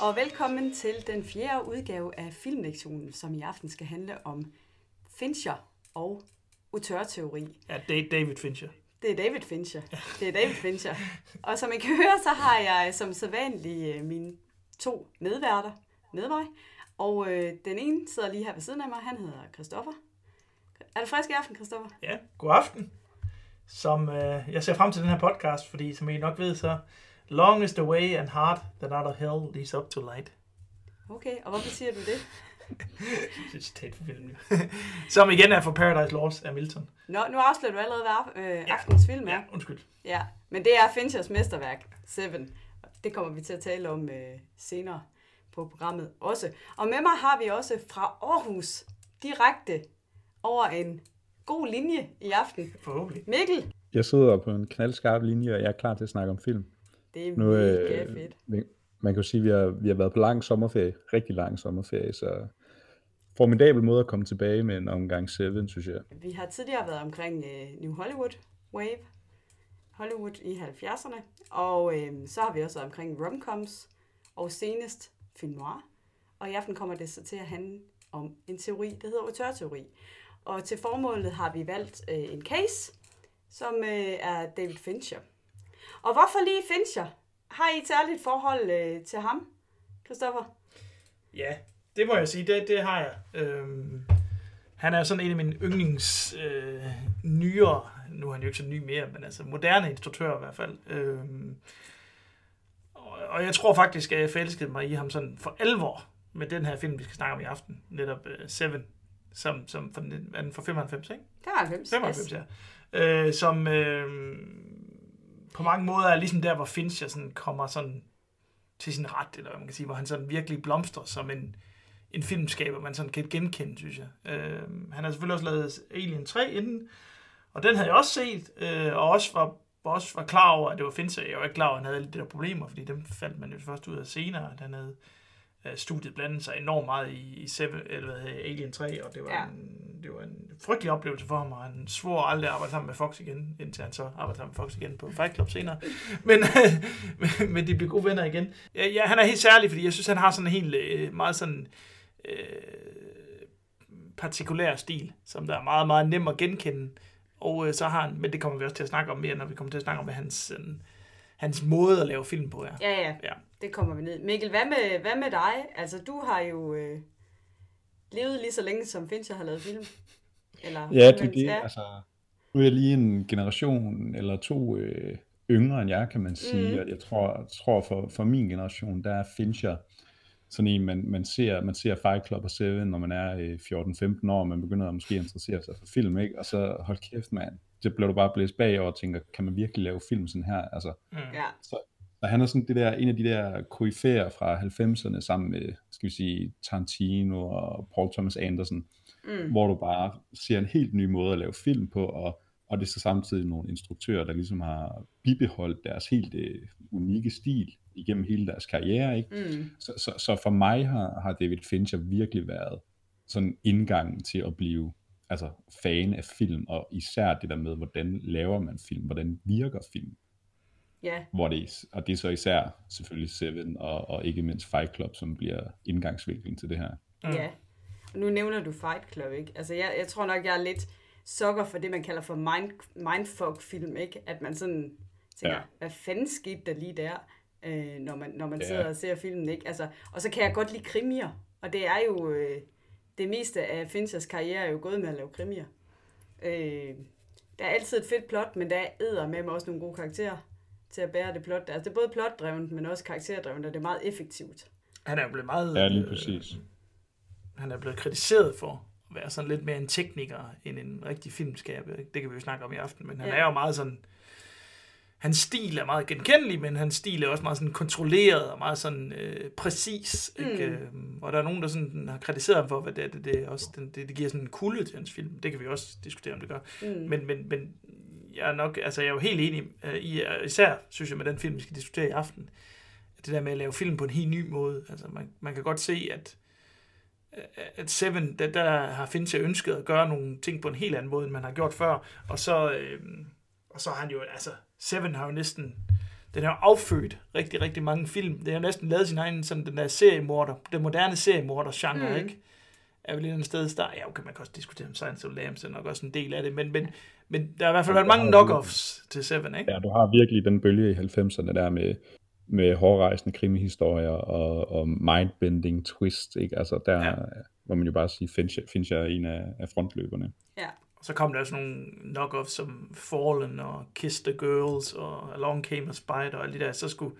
og velkommen til den fjerde udgave af Filmlektionen, som i aften skal handle om Fincher og autørteori. Ja, det er David Fincher. Det er David Fincher. Det er David Fincher. Og som I kan høre, så har jeg som sædvanlig øh, mine to medværter med mig. Og øh, den ene sidder lige her ved siden af mig. Han hedder Christoffer. Er du frisk i aften, Christoffer? Ja, god aften. Som, øh, jeg ser frem til den her podcast, fordi som I nok ved, så long is the way and hard that out of hell leads up to light. Okay, og hvorfor siger du det? det er et citat fra filmen. som igen er fra Paradise Lost af Milton. Nå, nu afslører du allerede, hvad øh, aftens film er. Ja, undskyld. Ja, men det er Finchers mesterværk, Seven. Det kommer vi til at tale om øh, senere på programmet også. Og med mig har vi også fra Aarhus direkte over en god linje i aften. Forhåbentlig. Mikkel, Jeg sidder på en knaldskarp linje, og jeg er klar til at snakke om film. Det er Nu, mega øh, fedt. man- kan jo sige, at vi har, vi har været på lang sommerferie, rigtig lang sommerferie, så formidabel måde at komme tilbage med en omgang Seven, synes jeg. Vi har tidligere været omkring øh, New Hollywood Wave, Hollywood i 70'erne, og øh, så har vi også været omkring romcoms, og senest film noir. Og i aften kommer det så til at handle om en teori, der hedder autørteori. Og til formålet har vi valgt øh, en case, som øh, er David Fincher. Og hvorfor lige Fincher? Har I et særligt forhold øh, til ham, Christoffer? Ja, det må jeg sige, det, det har jeg. Øhm, han er sådan en af mine yndlings øh, nyere, nu er han jo ikke så ny mere, men altså moderne instruktører i hvert fald. Øhm, og, og jeg tror faktisk, at jeg forelskede mig i ham sådan for alvor med den her film, vi skal snakke om i aften, netop uh, Seven, som, som for, er den fra 95, ikke? 95. 95, yes. ja. Øh, som øh, på mange måder er ligesom der, hvor Fincher sådan kommer sådan til sin ret, eller hvad man kan sige, hvor han sådan virkelig blomstrer som en, en filmskaber, man sådan kan genkende, synes jeg. Øh, han har selvfølgelig også lavet Alien 3 inden, og den havde jeg også set, øh, og også var, også var klar over, at det var Fincher. Jeg var ikke klar over, at han havde alle de der problemer, fordi dem fandt man jo først ud af senere, at han havde øh, studiet blandet sig enormt meget i, i Seven, eller hvad hedder, Alien 3, og det var, Ja. en, det var en frygtelig oplevelse for ham, og han svor aldrig at arbejde sammen med Fox igen, indtil han så arbejdede sammen med Fox igen på Fight Club senere. Men, men, men de blev gode venner igen. Ja, ja, han er helt særlig, fordi jeg synes, han har sådan en helt øh, meget sådan øh, partikulær stil, som der er meget, meget nem at genkende. Og øh, så har han, men det kommer vi også til at snakke om mere, når vi kommer til at snakke om, hvad hans, sådan, hans måde at lave film på er. Ja, ja, Ja. Det kommer vi ned. Mikkel, hvad med, hvad med dig? Altså, du har jo øh, levet lige så længe, som Fincher har lavet film. Eller, Ja, det er det. Altså, nu er jeg lige en generation eller to øh, yngre end jeg, kan man sige. Mm. Jeg tror, tror for, for min generation, der er Fincher sådan en, man, man, ser, man ser Fight Club og Seven, når man er øh, 14-15 år, man begynder at måske interessere sig for film, ikke? Og så, hold kæft, mand, så bliver du bare blæst bagover og tænker, kan man virkelig lave film sådan her? Altså, Mm. Ja, og han er sådan det der, en af de der koryfærer fra 90'erne sammen med, skal vi sige, Tarantino og Paul Thomas Anderson, mm. hvor du bare ser en helt ny måde at lave film på, og, og det er så samtidig nogle instruktører, der ligesom har bibeholdt deres helt øh, unikke stil igennem hele deres karriere, ikke? Mm. Så, så, så for mig har, har David Fincher virkelig været sådan indgangen til at blive altså fan af film, og især det der med, hvordan laver man film, hvordan virker film, ja, hvor det, og det er så især selvfølgelig Seven, og, og ikke mindst Fight Club, som bliver indgangsvinklen til det her. Mm. ja. Og nu nævner du Fight Club, ikke? Altså, jeg, jeg tror nok, jeg er lidt sukker for det, man kalder for mind, mindfuck-film, ikke? At man sådan tænker, ja. Hvad fanden skete der lige der, øh, når man, når man Ja. sidder og ser filmen, ikke? Altså, og så kan jeg godt lide krimier, og det er jo, øh, det meste af Finchers karriere er jo gået med at lave krimier. Øh, der er altid et fedt plot, men der er med mig også nogle gode karakterer til at bære det plot. Altså, det er både plotdrevet, men også karakterdrevet, og det er meget effektivt. Han er jo blevet meget... Ja, lige øh, præcis. han er blevet kritiseret for at være sådan lidt mere en tekniker end en rigtig filmskaber. Det kan vi jo snakke om i aften, men han Ja. er jo meget sådan... Hans stil er meget genkendelig, men hans stil er også meget sådan kontrolleret og meget sådan øh, præcis. Mm. Ikke? Øh, Og der er nogen, der sådan har kritiseret ham for, hvad det, er, det, det, også, det, det, det giver sådan en kulde til hans film. Det kan vi også diskutere, om det gør. Mm. Men, men, men jeg er nok, altså jeg er jo helt enig øh, i, øh, især synes jeg med den film, vi skal diskutere i aften, at det der med at lave film på en helt ny måde, altså man, man kan godt se, at at Seven, der, der har Fincher ønsket at gøre nogle ting på en helt anden måde, end man har gjort før, og så, øh, og så har han jo, altså, Seven har jo næsten, den har affødt rigtig, rigtig mange film. Det har næsten lavet sin egen, sådan den der seriemorder, den moderne seriemorder-genre, mm. ikke? Er vel et eller andet sted, der, ja, okay, man kan også diskutere om Science of Lambs, er nok også en del af det, men, men, men der har i hvert fald været mange knock-offs til Seven, ikke? Ja, du har virkelig den bølge i 90'erne der med, med hårdrejsende krimihistorier og, og mindbending twist, ikke? Altså der Ja. ja. må man jo bare sige, Fincher, Fincher er en af, af frontløberne. Ja. Og så kom der også nogle knock-offs som Fallen og Kiss the Girls og Along Came a Spider og alle de der, så skulle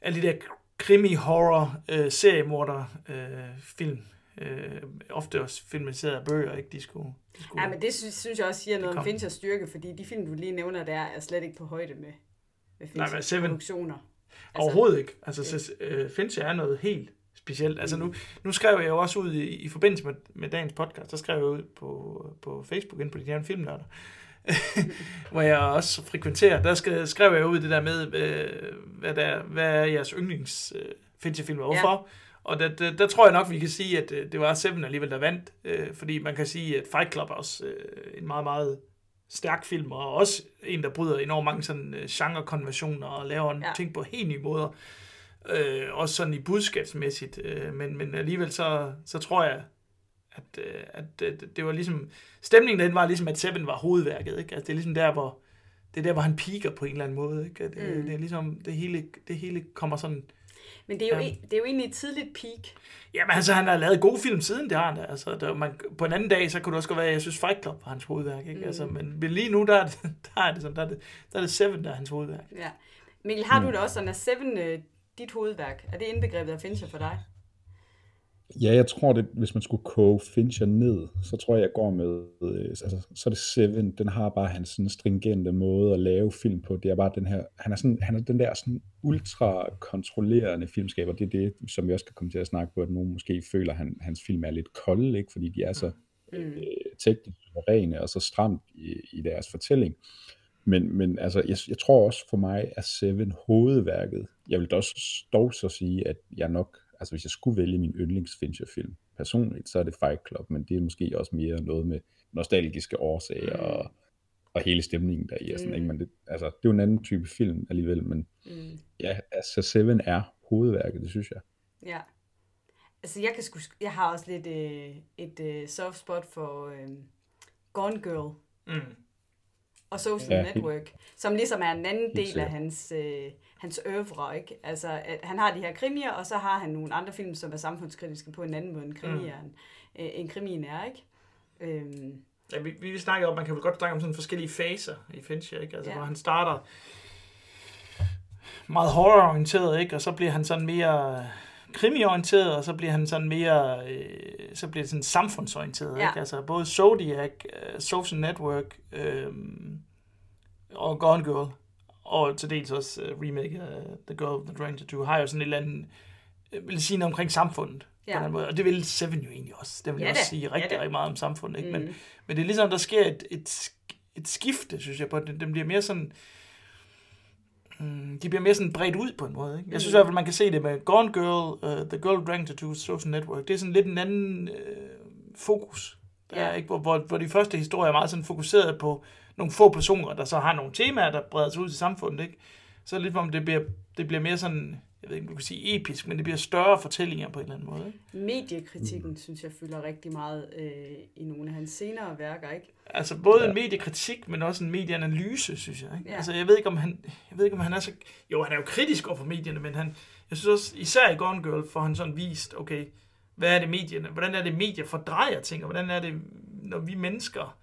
alle de der krimi-horror øh, seriemorder øh, film, øh, ofte også filmatiseret af bøger, ikke? De skulle, de skulle Ja, men det synes, synes jeg også siger noget om kom. Finchers styrke, fordi de film, du lige nævner der, er slet ikke på højde med, med Finchers Seven- produktioner. Overhovedet ikke. Altså, så, øh, Fincher er noget helt specielt. Altså, nu, nu skrev jeg jo også ud i, i forbindelse med, med dagens podcast, der skrev jeg ud på, på Facebook, ind på de her filmnørder, hvor jeg også frekventerer, der skal, skrev jeg ud det der med, øh, hvad, der, hvad er jeres yndlings øh, Fincher-film, og hvorfor? Og der, der, der tror jeg nok, vi kan sige, at øh, det var Seven alligevel, der vandt, øh, fordi man kan sige, at Fight Club er også øh, en meget, meget stærk film, og også en, der bryder enormt mange sådan øh, genre-konventioner og laver en Ja. ting på helt nye måder. Øh, også sådan i budskabsmæssigt. Øh, men, men alligevel så, så tror jeg, at, øh, at øh, det var ligesom... Stemningen den var ligesom, at Seven var hovedværket. Ikke? Altså, det er ligesom der, hvor det er der, hvor han piker på en eller anden måde. Ikke? Mm. mm. Det er ligesom, det hele, det hele kommer sådan... Men det er, jo, Ja. ja. det er jo egentlig et tidligt peak. Jamen altså, han har lavet gode film siden, det har han da. Altså, der, man, på en anden dag, så kunne det også godt være, at jeg synes Fight Club var hans hovedværk. Ikke? Mm. Altså, men, men lige nu, der er, det, der er det sådan, der er det, der er det Seven, der er hans hovedværk. Ja. Mikkel, har Mm. du det også sådan, at Seven øh, dit hovedværk? Er det indbegrebet af Fincher for dig? Ja, jeg tror, det, hvis man skulle koge Fincher ned, så tror jeg, jeg går med, øh, altså, så er det Seven, den har bare hans sådan stringente måde at lave film på. Det er bare den her, han er, sådan, han er den der sådan ultra kontrollerende filmskaber. Det er det, som vi også kan komme til at snakke på, at nogen måske føler, at han, hans film er lidt kolde, ikke? fordi de er så Mm. øh, teknisk rene og så stramt i, i deres fortælling. Men, men altså, jeg, jeg tror også for mig er Seven hovedværket. Jeg vil da også dog så sige, at jeg nok, altså hvis jeg skulle vælge min yndlings Fincher-film personligt, så er det Fight Club, men det er måske også mere noget med nostalgiske årsager Mm. og, og hele stemningen der i. Og sådan, Mm. ikke? Men det, altså, det er jo en anden type film alligevel, men Mm. ja, altså Seven er hovedværket, det synes jeg. Ja. Altså, jeg, kan sgu, jeg har også lidt øh, et øh, soft spot for øh, Gone Girl Mm. Og Social Ja, Network, som ligesom er en anden del af hans, øh, hans øvre, ikke? Altså, at han har de her krimier, og så har han nogle andre film, som er samfundskritiske på en anden måde, end krimier, mm. øh, en krimien er, ikke? Øhm, Ja, vi, vi snakker om, man kan vel godt snakke om sådan forskellige faser i Fincher, ikke? Altså, Ja. ja. hvor han starter meget horrororienteret, ikke? Og så bliver han sådan mere krimiorienteret, og så bliver han sådan mere, øh, så bliver det sådan samfundsorienteret, Ja. ikke? Altså både Zodiac, øh, Social Network øh, og Gone Girl, og til dels også øh, remake af The Girl the Dragon Tattoo, har jo sådan et eller andet, øh, vil sige noget omkring samfundet. Ja. Ja. På den måde. Og det vil Seven jo egentlig også. Det vil Ja ja, også sige ja rigtig, da. rigtig meget om samfundet. Ikke? Men, mm. men det er ligesom, der sker et, et, et skifte, synes jeg, på den. Den bliver mere sådan... Mm, de bliver mere sådan bredt ud på en måde. Ikke? Jeg synes i Mm. hvert fald, man kan se det med Gone Girl, uh, The Girl Dragon Tattoo, Social Network. Det er sådan lidt en anden øh, fokus. Der Ja. ikke? Hvor, hvor, hvor de første historier er meget sådan fokuseret på nogle få personer, der så har nogle temaer, der breder sig ud til samfundet. Ikke? Så lidt som om, det bliver, det bliver mere sådan, jeg ved ikke, om du kan sige episk, men det bliver større fortællinger på en eller anden måde. Ikke? Mediekritikken, synes jeg, fylder rigtig meget øh, i nogle af hans senere værker, ikke? Altså både Ja. en mediekritik, men også en medieanalyse, synes jeg. Ikke? Ja. Altså jeg ved ikke, om han, jeg ved ikke, om han er så... Jo, han er jo kritisk over for medierne, men han, jeg synes også, især i Gone Girl, får han sådan vist, okay, hvad er det medierne? Hvordan er det, medier fordrejer ting, og hvordan er det, når vi mennesker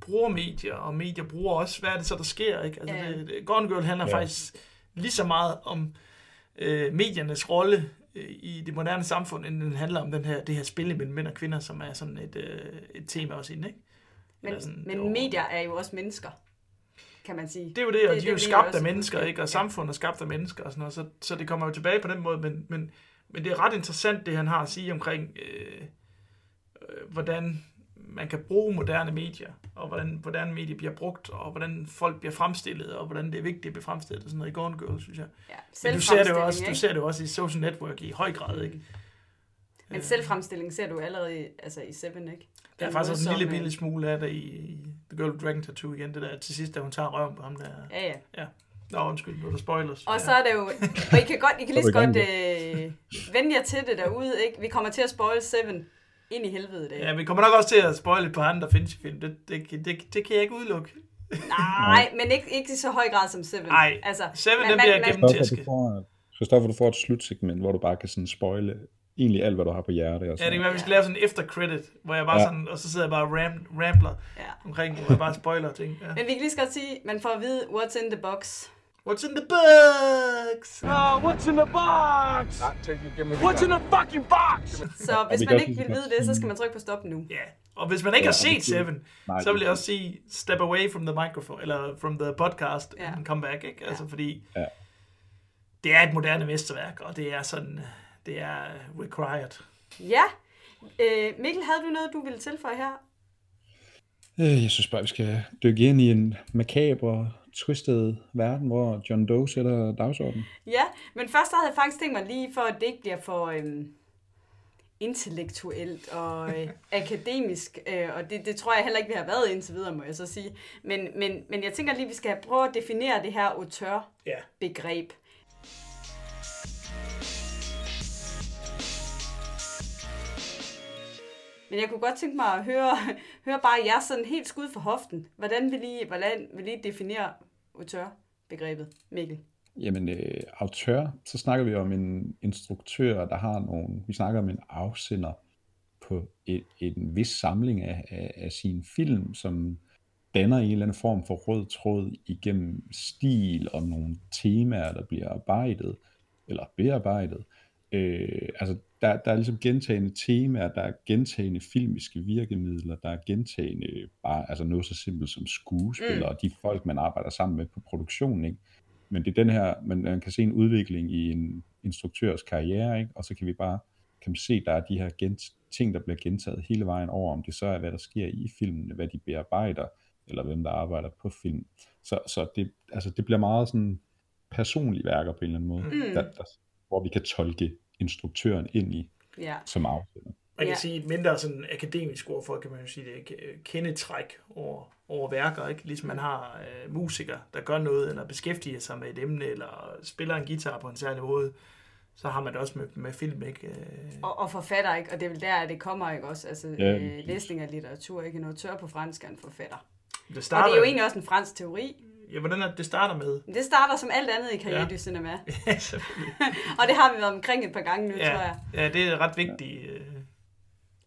bruger medier, og medier bruger også, hvad er det så, der sker? Ikke? Altså, Ja. det, Gone Girl handler ja. faktisk lige så meget om øh, mediernes rolle øh, i det moderne samfund, end den handler om den her, det her spil mellem mænd og kvinder, som er sådan et, øh, et tema også inde, ikke? Men, Eller sådan, men medier er jo også mennesker, kan man sige. Det er jo det, og Det- de er jo det skabt af mennesker, ikke? Og samfundet er skabt af mennesker og sådan noget, så, så det kommer jo tilbage på den måde, men, men, men det er ret interessant, det han har at sige omkring, øh, øh, hvordan man kan bruge moderne medier, og hvordan, hvordan medier bliver brugt, og hvordan folk bliver fremstillet, og hvordan det er vigtigt at blive fremstillet, og sådan noget i Gone Girl, synes jeg. Ja, Men du ser det jo også, du ser det jo også i social network i høj grad, ikke? Men selvfremstilling ser du allerede i, altså i Seven, ikke? Der er Den faktisk også en lille som, øh, bitte smule af det i, i The Girl with Dragon Tattoo igen, det der til sidst, da hun tager røven på ham der. Ja, ja. Ja. Nå, undskyld, nu er der spoilers. Og så er det jo, og I kan, godt, I kan lige så godt øh, vende jer til det derude, ikke? Vi kommer til at spoil Seven ind i helvede i dag. Ja, vi kommer nok også til at spoile et par andre Fincher-film. Det, det, det, det, det kan jeg ikke udelukke. Nej, men ikke, ikke i så høj grad som Seven. Nej, altså, Seven, men den man- bliver man- gennem- Christoffer, tæske. du får, Christoffer, du får et slutsegment, hvor du bare kan sådan spoile egentlig alt, hvad du har på hjerte. Og Ja, det sådan. kan være, vi skal lave sådan en efter-credit, hvor jeg bare Ja. sådan, og så sidder jeg bare og ram, rambler Ja. omkring, hvor jeg bare spoiler ting. Ja. Men vi kan lige så godt sige, man får at vide, what's in the box. What's in the box? Oh, what's in the box? Not till you give me what's in the fucking box? Så hvis vi man ikke vil vide det, så skal man trykke på stop nu. Ja, og hvis man ikke Ja, har set Seven, Nej, så vil jeg også sige, step away from the microphone, eller from the podcast, Ja. and come back, ikke? Altså, fordi Ja. det er et moderne mesterværk, og det er sådan, det er required. Ja. Øh, Mikkel, havde du noget, du ville tilføje her? Øh, Jeg synes bare, vi skal dykke ind i en makaber, twistet verden, hvor John Doe sætter dagsordenen. Ja, men først havde jeg faktisk tænkt mig lige, for at det ikke bliver for øhm, intellektuelt og øh, akademisk, øh, og det, det tror jeg heller ikke, vi har været indtil videre, må jeg så sige. Men, men, men jeg tænker lige, vi skal prøve at definere det her auteur-begreb. Ja. Men jeg kunne godt tænke mig at høre, høre bare jer sådan helt skud for hoften. Hvordan vil I, hvordan vil I definere auteur-begrebet, Mikkel? Jamen, øh, autør, så snakker vi om en instruktør, der har nogle, vi snakker om en afsender på et, en vis samling af, af, af sin film, som danner en eller anden form for rød tråd igennem stil og nogle temaer, der bliver arbejdet, eller bearbejdet. Øh, altså, der, der er ligesom gentagende temaer, der er gentagende filmiske virkemidler, der er gentagende bare, altså noget så simpelt som skuespillere, mm. og de folk, man arbejder sammen med på produktionen, ikke? Men det er den her, man, man kan se en udvikling i en instruktørs karriere, ikke? og så kan vi bare kan man se, der er de her gent, ting, der bliver gentaget hele vejen over, om det så er, hvad der sker i filmen, hvad de bearbejder, eller hvem der arbejder på film. Så, så det, altså, det bliver meget sådan personlige værker på en eller anden måde, mm. der, der, hvor vi kan tolke instruktøren ind i Ja. som afsender. Man kan Ja. sige et mindre sådan akademisk ord for, kan man jo sige, det er ke- kendetræk over, over værker, ikke? Ligesom man har øh, musikere, der gør noget, eller beskæftiger sig med et emne, eller spiller en guitar på en særlig måde, så har man det også med, med film, ikke? Øh, Og, og forfatter, ikke? Og det er vel der, at det kommer, ikke også? Altså, Ja, øh, læsning af litteratur, ikke? En auteur på fransk er en forfatter. det Og starter, det er jo egentlig også en fransk teori. Ja, hvordan er det, det starter med? Det starter som alt andet i Carrière Ja. Cinema. Ja, selvfølgelig. Og det har vi været omkring et par gange nu, tror ja, jeg. ja, det er ret vigtigt. Øh,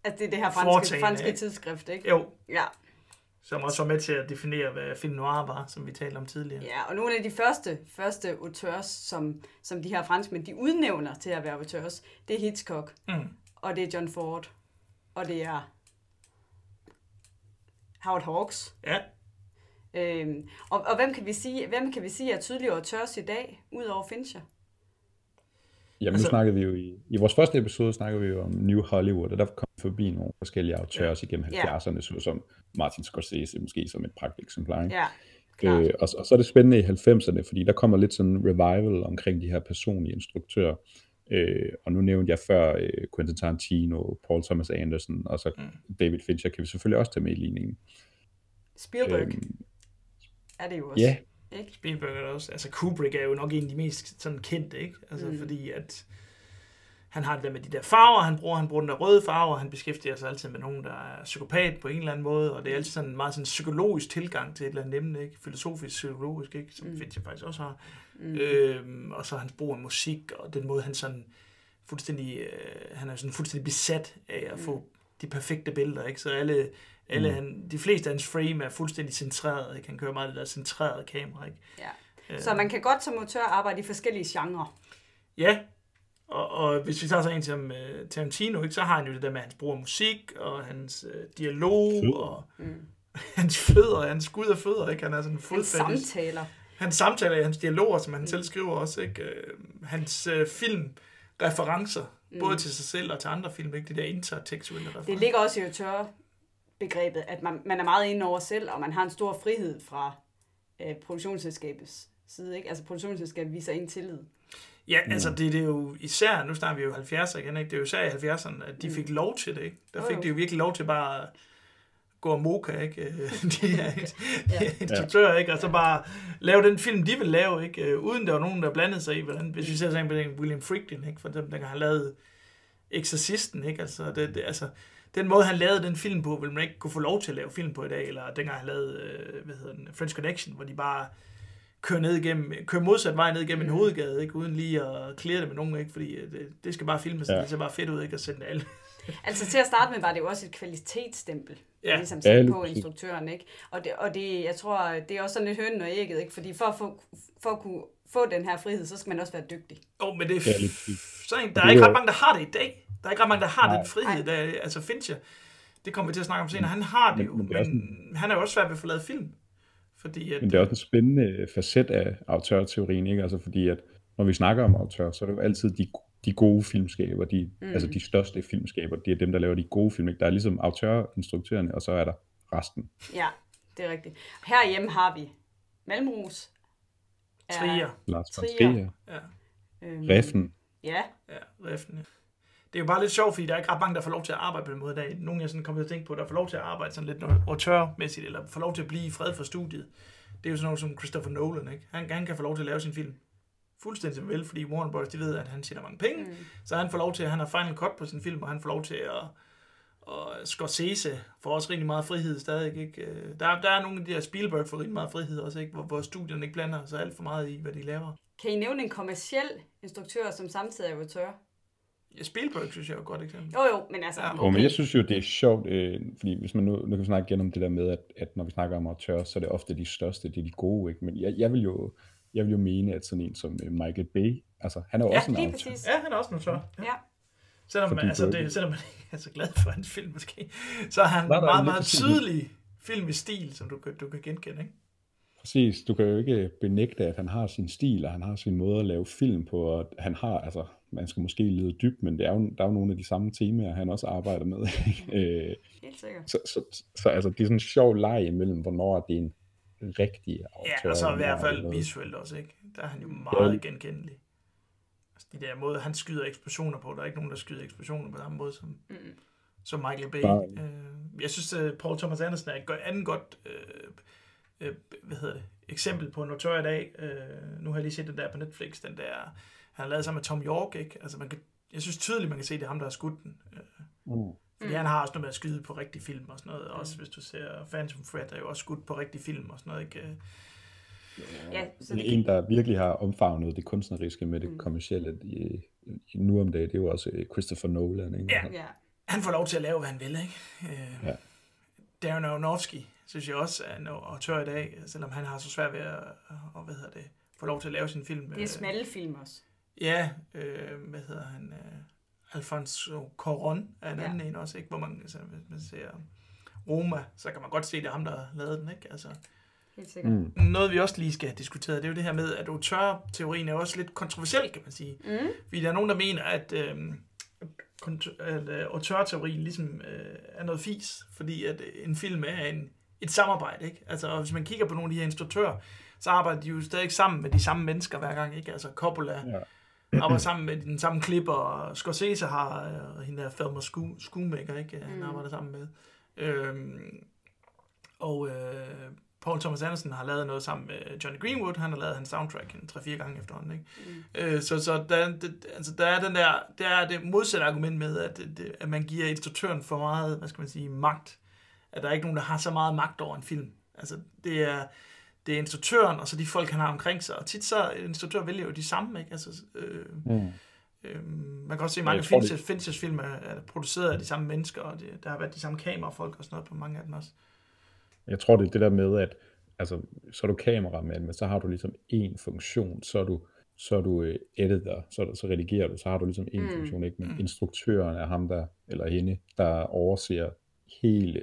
Altså, det er det her franske, franske tidsskrift, ikke? jo, Ja. som også var med til at definere, hvad film noir var, som vi talte om tidligere. ja, og nogle af de første, første auteurs, som, som de her franskmænd, de udnævner til at være auteurs, det er Hitchcock, Mm. og det er John Ford, og det er Howard Hawks. Ja, Øhm, og, og hvem kan vi sige, hvem kan vi sige er tydelige auteurs i dag, udover Fincher? Jamen, Altså- nu snakkede vi jo i, i vores første episode snakkede vi jo om New Hollywood, og der kom forbi nogle forskellige autører ja. igennem Ja. 70'erne, såsom Martin Scorsese måske som et pragteksemplar. ikke? Ja, klart. Øh, og, og så er det spændende i 90'erne, fordi der kommer lidt sådan en revival omkring de her personlige instruktører. Øh, og nu nævnte jeg før øh, Quentin Tarantino, Paul Thomas Anderson, og så mm. David Fincher kan vi selvfølgelig også tage med i ligningen. Spielberg Øhm, er det jo også. ja, Ikke? Spielberg er også. Altså Kubrick er jo nok en af de mest sådan kendte, ikke? Altså mm. fordi at han har det der med de der farver, han bruger, han bruger den der røde farver, han beskæftiger sig altid med nogen, der er psykopat på en eller anden måde, og det er altid sådan en meget sådan psykologisk tilgang til et eller andet emne, ikke? Filosofisk, psykologisk, ikke? Som mm. Fincher faktisk også har. Mm. Øhm, og så hans brug af musik, og den måde han sådan fuldstændig, øh, han er sådan fuldstændig besat af at få de perfekte billeder, ikke? Så alle, alle mm. han, de fleste af hans frame er fuldstændig centreret, ikke? Han kører meget det der centrerede kamera, ikke? Ja. Så man kan godt som autør arbejde i forskellige genrer. Ja, og, og hvis vi tager så en som uh, Tarantino, ikke, så har han jo det der med hans brug af musik, og hans uh, dialog, Fødder. og mm. hans fødder, hans skud af fødder, ikke? Han er sådan En fodfattig. samtaler. Hans samtaler, hans dialoger, som han mm. selv skriver også, ikke? Uh, hans uh, film referencer, mm. både til sig selv og til andre film, ikke? De der intertekstuelle referencer. Det ligger også i autør-begrebet, at man, man er meget inde over selv, og man har en stor frihed fra øh, produktionsselskabets side. Ikke? Altså produktionsselskabet viser en tillid. Ja, altså det, det er jo især, nu snakker vi jo 70'er igen, ikke? det er jo især i 70'erne, at de fik lov til det. Ikke? Der fik jo. de jo virkelig lov til bare at gå moka, ikke? Øh, De er instruktører, ikke? Og så bare lave den film, de vil lave, ikke? Øh, Uden der var nogen, der blandede sig i, hvordan, hvis vi ser sådan på den William Friedkin, ikke? For dem, der har lavet Exorcisten, ikke? Altså, det, det, altså, den måde, han lavede den film på, vil man ikke kunne få lov til at lave film på i dag, eller dengang han lavede, øh, hvad hedder den, French Connection, hvor de bare kører ned igennem, kører modsat vej ned igennem en hovedgade, ikke? Uden lige at klæde det med nogen, ikke? Fordi det, det skal bare filmes, ja. Ja. det ser bare fedt ud, ikke? At sende alle. Altså til at starte med var det jo også et kvalitetsstempel, Ja. ja. ligesom Ja, sat lige på instruktøren, ikke? Og det, og det, jeg tror, det er også sådan lidt hønen og ægget, ikke? Fordi for at, få, for at kunne få den her frihed, så skal man også være dygtig. Åh, oh, men det er Ja, f- præcis. sådan, der er ikke jo- ret mange, der har det i dag. Der er ikke ret mange, der har Nej. den frihed, der, altså Fincher. Det kommer vi til at snakke om senere. Han har det Men- jo, men men, det er også men han er jo også svært ved at få lavet film. Fordi at, Men det er også en spændende facet af autørteorien, ikke? Altså fordi, at når vi snakker om autør, så er det jo altid de, de gode filmskaber, de, mm. altså de største filmskaber, det er dem, der laver de gode film. Ikke? Der er ligesom autørinstruktørerne, og så er der resten. Ja, det er rigtigt. Herhjemme har vi Malmros. er- Trier. Lars von Trier. Trier, Ja, Øhm, Reffen, Ja, ja, Refn. ja. Det er jo bare lidt sjovt, fordi der er ikke ret mange, der får lov til at arbejde på den måde i dag. Nogle jeg sådan kommer til at tænke på, der får lov til at arbejde sådan lidt autørmæssigt, eller får lov til at blive i fred for studiet. Det er jo sådan noget som Christopher Nolan, ikke? Han, han kan få lov til at lave sin film fuldstændig som vel, fordi Warner Bros. de ved, at han tjener mange penge, mm. så han får lov til, at han har final cut på sin film, og han får lov til at og Scorsese får også rigtig meget frihed stadig, ikke? Øh, Der, der er nogle af de der Spielberg får rigtig meget frihed også, ikke? Hvor, hvor studierne ikke blander sig alt for meget i, hvad de laver. kan I nævne en kommersiel instruktør, som samtidig er autør? Ja, Spielberg synes jeg er et godt eksempel. Jo, jo, men altså... Ja. Jo, men jeg synes jo, det er sjovt, øh, fordi hvis man nu, nu kan vi snakke igen om det der med, at, at når vi snakker om autør, så er det ofte de største, det er de gode, ikke? Men jeg, jeg, vil jo, jeg vil jo mene, at sådan en som øh, Michael Bay, altså han er jo Ja, også en præcis. Ja, han er også en autør. Ja. Ja. Selvom, man, altså, det, selvom man ikke er så glad for hans film måske, så er han Nej, meget, meget tydelig film i stil, som du, kan- du kan genkende, ikke? Præcis, du kan jo ikke benægte, at han har sin stil, og han har sin måde at lave film på, og han har, altså, man skal måske lede dybt, men det er jo, der er jo nogle af de samme temaer, han også arbejder med. øh, Helt sikkert. så, så, så, så altså, det er sådan en sjov leg imellem, hvornår er det en rigtig autør. Ja, og så i hvert er fald noget- visuelt også, ikke? Der er han jo meget Ja. genkendelig. Altså, de der måde, han skyder eksplosioner på, der er ikke nogen, der skyder eksplosioner på samme måde som, Mm. som Michael Bay. Nej. Øh, jeg synes, uh, Paul Thomas Anderson er et godt- andet godt øh, øh, hvad hedder det, eksempel på en autør i dag. Øh, nu har jeg lige set den der på Netflix, den der, han har lavet sammen med Tom York, ikke? Altså, man kan, jeg synes tydeligt, man kan se, det er ham, der har skudt den. Øh, Mm. Fordi mm. han har også noget med at skyde på rigtig film og sådan noget. Også hvis du ser Phantom Thread, er jo også skudt på rigtig film og sådan noget, ikke? Øh, Ja, så Det er en, der virkelig har omfavnet det kunstneriske med det kommercielle i, i nu om dagen, det er jo også øh, Christopher Nolan, ikke? Ja. Ja. han får lov til at lave, hvad han vil, ikke? Øh, Ja. Darren Aronofsky, synes jeg også er en autør i dag, selvom han har så svært ved at, og, hvad hedder det, få lov til at lave sin film. Det er smalle film også. Ja, øh, hvad hedder han? Øh, Alfonso Cuarón er en Ja. anden en også, ikke? Hvor man, altså, hvis man ser Roma, så kan man godt se, det er ham, der har lavet den, ikke? Altså, Helt sikkert. Mm. noget vi også lige skal have diskuteret, det er jo det her med, at autør-teorien er også lidt kontroversiel, kan man sige. Mm. Fordi der er nogen, der mener, at, øh, at øh, autørteorien ligesom øh, er noget fis, fordi at en film er en, et samarbejde, ikke? Altså, og hvis man kigger på nogle af de her instruktører, så arbejder de jo stadig sammen med de samme mennesker hver gang, ikke? Altså, Coppola Ja. Arbejder sammen med den samme klipper, og Scorsese har øh, hende der Thelma Scho- Schoonmaker, ikke? Han Mm. arbejder sammen med. Øhm, og øh, Paul Thomas Anderson har lavet noget sammen med Johnny Greenwood. Han har lavet hans soundtrack en 3-4 gange efterhånden. Ikke? Mm. Øh, så så der, det, altså, der er den der, der er det modsatte argument med, at, det, at man giver instruktøren for meget, hvad skal man sige, magt. At der er ikke nogen, der har så meget magt over en film. Altså, det er, det er instruktøren, og så de folk, han har omkring sig. Og tit så, instruktør vælger jo de samme, ikke? Altså, øh, Mm. øh, man kan også se, at mange jeg tror, det- Finchers, Finchers film er, er produceret af de samme mennesker, og det, der har været de samme kamerafolk og sådan noget på mange af dem også. Jeg tror, det er det der med, at altså, så er du kameramand, men så har du ligesom en funktion, så er du, så er du øh, editor, så, så redigerer du, så har du ligesom en Mm. funktion, ikke? Men Mm. instruktøren er ham, der, eller hende, der overser hele,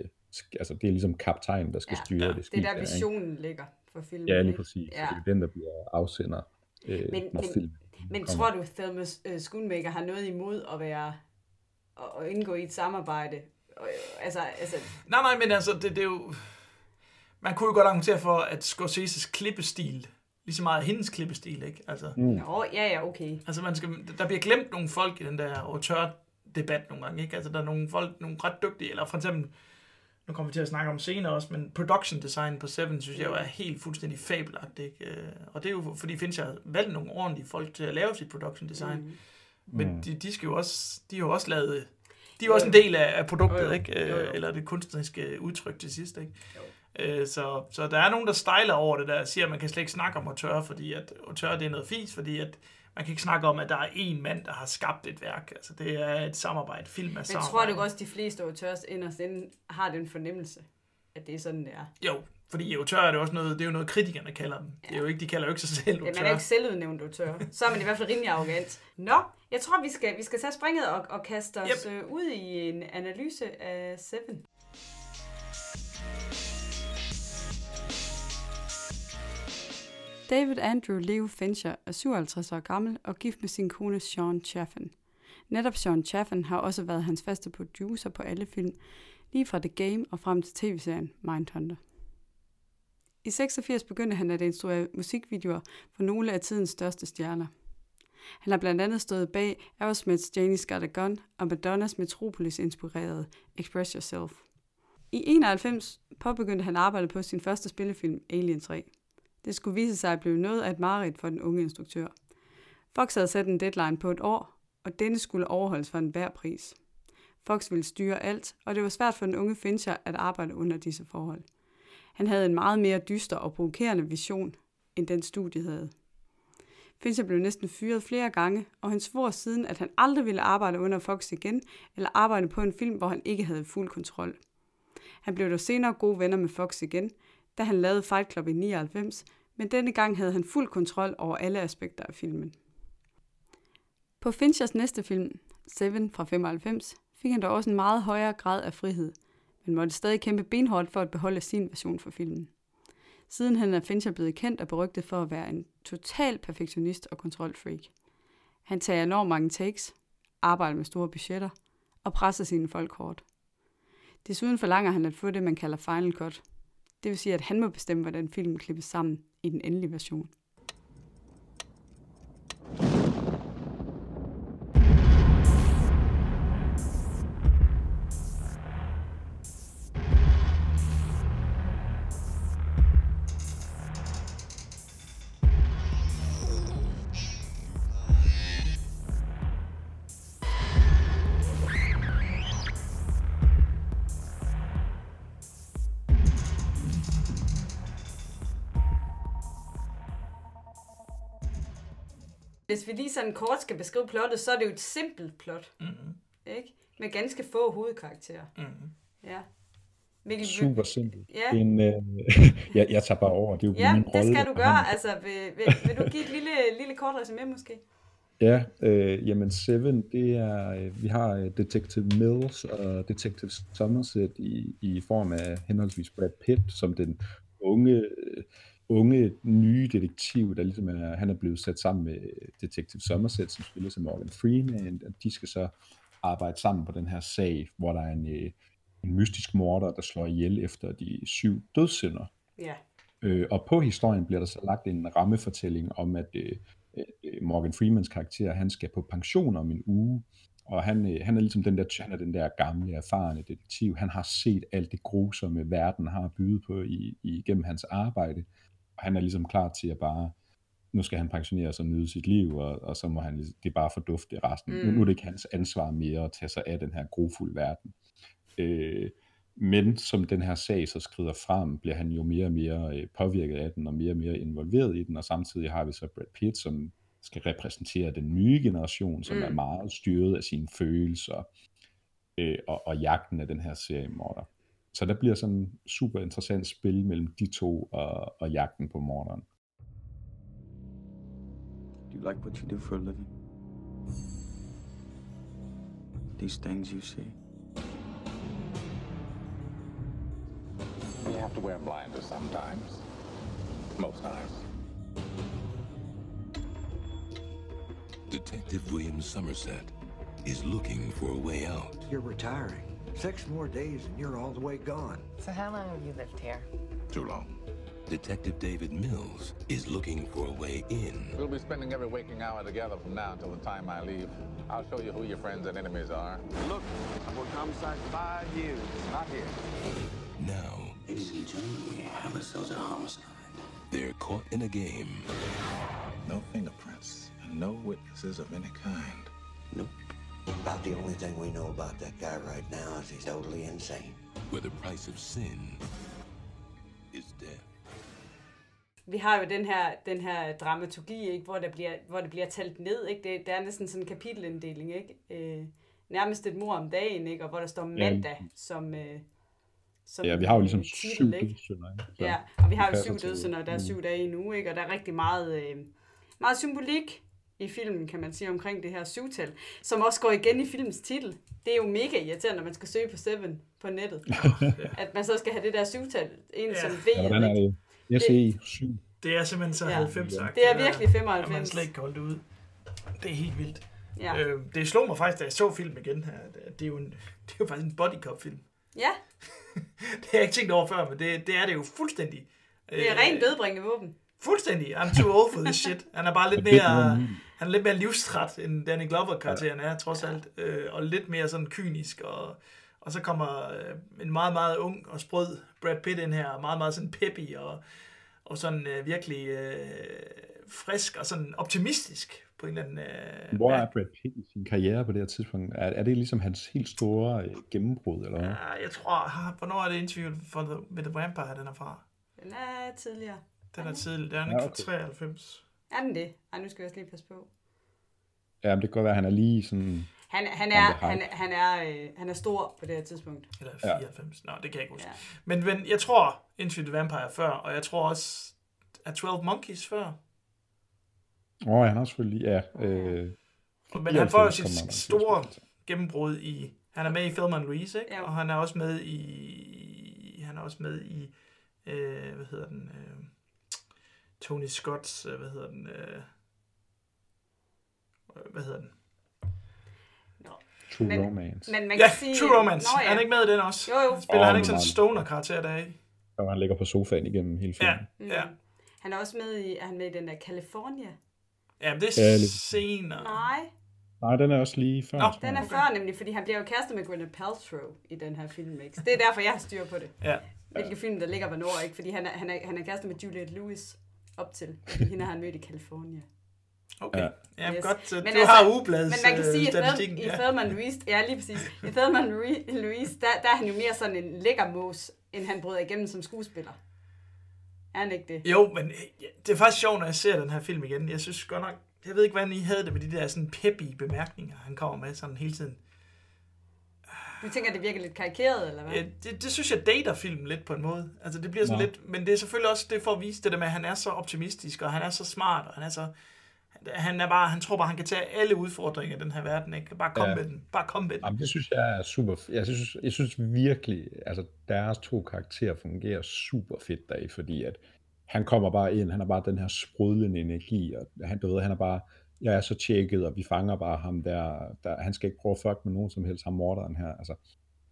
altså det er ligesom kaptajnen, der skal Ja, styre ja. det Det skib er der ikke? visionen ligger for filmen. Ja, lige ikke? præcis. Ja. Det er den, der bliver afsender, øh, Men- når men- film Men kommer. tror du, Thelma uh, Schoonmaker har noget imod at være at at indgå i et samarbejde? Og, øh, Altså, altså, Nej, nej, men altså, det, det er jo... Man kunne jo godt argumentere for, at Scorseses klippestil, lige så meget hendes klippestil, ikke? Altså, Mm. nå, ja, ja, okay. altså man skal, der bliver glemt nogle folk i den der autør-debat nogle gange, ikke? Altså, der er nogle folk, nogle ret dygtige, eller for eksempel, nu kommer vi til at snakke om senere også, men production design på Seven, synes jeg jo er helt fuldstændig fabelagtigt. Ikke? Øh, Og det er jo, fordi Fincher har valgt nogle ordentlige folk til at lave sit production design. Mm. Men Mm. de, de, skal jo også, de har jo også lavet, de er jo også en del af, af produktet, Jo, jo. ikke? Øh, Jo, jo. eller det kunstneriske udtryk til sidst. Ikke? Øh, Så, så der er nogen, der stejler over det der, og siger, at man kan slet ikke snakke om auteur, fordi at auteur det er noget fis, fordi at man kan ikke snakke om, at der er en mand, der har skabt et værk. Altså, det er et samarbejde. Film er Men samarbejde. tror du også, de fleste autørs inderst inde har den fornemmelse, at det er sådan, det er? Jo, fordi autør er det også noget, det er jo noget, kritikerne kalder dem. Det er jo ikke, de kalder jo ikke sig selv Ja, man er autør. jo ikke selvudnævnt autør. Så er man i hvert fald rimelig arrogant. Nå, jeg tror, vi skal, vi skal tage springet og, og kaste os Yep. yep. ud i en analyse af Seven. David Andrew Leo Fincher er 57 år gammel og gift med sin kone Sean Chaffin. Netop Sean Chaffin har også været hans faste producer på alle film, lige fra The Game og frem til tv-serien Mindhunter. I 86 begyndte han at instruere musikvideoer for nogle af tidens største stjerner. Han har blandt andet stået bag Aerosmith's Janie's Got a Gun og Madonnas Metropolis-inspirerede Express Yourself. I 91 påbegyndte han arbejdet på sin første spillefilm Alien 3. Det skulle vise sig at blive noget af et mareridt for den unge instruktør. Fox havde sat en deadline på et år, og denne skulle overholdes for enhver pris. Fox ville styre alt, og det var svært for den unge Fincher at arbejde under disse forhold. Han havde en meget mere dyster og provokerende vision, end den studiet havde. Fincher blev næsten fyret flere gange, og han svor siden, at han aldrig ville arbejde under Fox igen, eller arbejde på en film, hvor han ikke havde fuld kontrol. Han blev dog senere gode venner med Fox igen, da han lavede Fight Club i 99, men denne gang havde han fuld kontrol over alle aspekter af filmen. På Finchers næste film, Seven fra 95, fik han dog også en meget højere grad af frihed, men måtte stadig kæmpe benhårdt for at beholde sin version for filmen. Siden han er Fincher blevet kendt og berygtet for at være en total perfektionist og kontrolfreak. Han tager enormt mange takes, arbejder med store budgetter og presser sine folk hårdt. Desuden forlanger han at få det, man kalder final cut. Det vil sige, at han må bestemme, hvordan filmen klippes sammen i den endelige version. Hvis vi lige sådan kort skal beskrive plottet, så er det jo et simpelt plot. Mm-hmm. Ikke? Med ganske få hovedkarakterer. Mm-hmm. Ja. Mikkel, Super simpelt. Ja. En, øh, jeg, jeg tager bare over. Det er jo Ja, min det rolle skal du gøre. Altså, vil, vil, vil du give et lille, lille kort resume måske? Ja, øh, jamen Seven, det er, øh, vi har øh, Detective Mills og Detective Somerset i, i form af henholdsvis Brad Pitt, som den unge, øh, unge nye detektiv, der ligesom er, han er blevet sat sammen med Detective Somerset, som spiller som Morgan Freeman, og de skal så arbejde sammen på den her sag, hvor der er en, øh, en mystisk morder, der slår ihjel efter de syv dødssynder. Ja. Øh, og på historien bliver der så lagt en rammefortælling om, at øh, øh, Morgan Freemans karakter, han skal på pension om en uge, og han, øh, han er ligesom den der, han er den der gamle, erfarne detektiv. Han har set alt det grusomme, verden har at byde på i, i, gennem hans arbejde, han er ligesom klar til at bare, nu skal han pensionere sig og nyde sit liv, og, og så må han, det er bare fordufte resten. Mm. Nu, nu er det ikke hans ansvar mere at tage sig af den her grofulde verden. Øh, men som den her sag så skrider frem, bliver han jo mere og mere øh, påvirket af den, og mere og mere involveret i den, og samtidig har vi så Brad Pitt, som skal repræsentere den nye generation, som mm. er meget styret af sine følelser, øh, og, og jagten af den her seriemorder. Så der bliver sådan en super interessant spil mellem de to og, og jagten på morderen. Do you like what you do for a living? These things you see? You have to wear blinders sometimes. Most times. Detective William Somerset is looking for a way out. You're retiring. Six more days and you're all the way gone. So how long have you lived here? Too long. Detective David Mills is looking for a way in. We'll be spending every waking hour together from now until the time I leave. I'll show you who your friends and enemies are. Look, I've worked homicide five years. Not here. now Ladies and gentlemen, we have ourselves a homicide. they're caught in a game No fingerprints and no witnesses of any kind. Nope. About the only thing we know about that guy right now is he's totally insane. where the price of sin is death. vi har jo den her, den her dramaturgi, ikke, hvor, der bliver, hvor det bliver talt ned. Ikke? Det, det er næsten sådan en kapitelinddeling. Ikke? Øh, nærmest et mor om dagen, ikke? og hvor der står mandag som, øh, som Ja, vi har jo ligesom øh, syv ikke? dødssynder, Ja, og vi har jo syv dødssynder, der er syv dage i en uge, ikke? og der er rigtig meget, øh, meget symbolik i filmen, kan man sige, omkring det her syvtal, som også går igen i filmens titel. Det er jo mega irriterende, når man skal søge på Seven på nettet. at man så skal have det der syvtal ind Ja. som V. Ja, hvordan er det? SE 7. Det er simpelthen så Ja. 90 sagt. Det er virkelig 95. At man slet ikke kan holde det ud. Det er helt vildt. Ja. Øh, det slog mig faktisk, da jeg så film igen her. at Det er jo, en, det er jo faktisk en body cop film. ja, Det har jeg ikke tænkt over før, men det, det er det jo fuldstændig. det er Øh, rent dødbringende våben. Fuldstændig. I'm too old for this shit. Han er bare lidt er mere, han er lidt mere livstræt, end Danny Glover-karakteren er, trods alt. Øh, og lidt mere sådan kynisk. Og, og så kommer øh, en meget, meget ung og sprød Brad Pitt ind her. Meget, meget sådan peppy og, og sådan øh, virkelig øh, frisk og sådan optimistisk på en eller anden... Øh, Hvor ja, er Brad Pitt i sin karriere på det her tidspunkt? Er, er det ligesom hans helt store øh, gennembrud, eller hvad? Ja, jeg tror, ah, hvornår er det interviewet for the, med The Vampire, den er fra? Den er tidligere. Den er tidlig, den er Ja, ikke fra okay. 93. Er den det? Ej, nu skal jeg også lige passe på. Ja, men det kan godt være, at han er lige sådan... Han, han, er, han, han, er, øh, han er stor på det her tidspunkt. Eller Ja. 94. Nå, det kan jeg ikke huske. Ja. Men, men jeg tror Into the Vampire før, og jeg tror også, at 12 Monkeys før. Åh, oh, han har selvfølgelig... Ja, øh, Men han får jo 94 sit store gennembrud i... Han er med i Thelma Louise, ikke? Ja. Og han er også med i... Han er også med i... Øh, hvad hedder den? Øh, Tony Scotts... Øh, hvad hedder den? Øh, hvad hedder den? True Men- Romance. Men man Ja, kan sige... True Romance. Nå, Er ja. han ikke med i den også? Jo, jo. Spiller Åh, han ikke sådan en stoner-karakter der i? Og han ligger på sofaen igennem hele Ja, filmen. ja. Han er også med i, er han med i den der California? Ja, men det Ja, er lidt. senere. Nej, Nej, den er også lige før. Nå, den er før nemlig, fordi han bliver jo kærester med Gwyneth Paltrow i den her film, ikke? Så det er derfor, jeg har styr på det. Ja. Hvilke film, der ligger hvornår, ikke? Fordi han er, han er, han er kærester med Juliette Lewis op til. Hende har han mødt i California. Okay. Ja. Ja, Yes. godt. Men du altså- har ugebladets Men man kan sige, at i Ja. Thelma Louise, ja lige præcis, i Thelma Louise, der, der er han jo mere sådan en lækker mås, end han bryder igennem som skuespiller. Er han ikke det? Jo, men det er faktisk sjovt, når jeg ser den her film igen. Jeg synes godt nok, jeg ved ikke, hvordan I havde det med de der sådan peppy bemærkninger, han kommer med sådan hele tiden. Du tænker, det virker lidt karikeret, eller hvad? Ja, det, det synes jeg dater filmen lidt på en måde. Altså det bliver sådan Nå. lidt, men det er selvfølgelig også det for at vise det der med, at han er så optimistisk, og han er så smart, og han er så, han er bare, han tror bare, han kan tage alle udfordringer i den her verden, ikke? Bare kom Ja. med den, bare kom med den. Jamen, det synes jeg er super jeg synes, jeg synes virkelig, altså deres to karakterer fungerer super fedt deri, fordi at han kommer bare ind, han har bare den her sprudlende energi, og han, du ved, han er bare, jeg er så tjekket, og vi fanger bare ham der, der han skal ikke prøve at fuck med nogen som helst, ham morderen her, altså,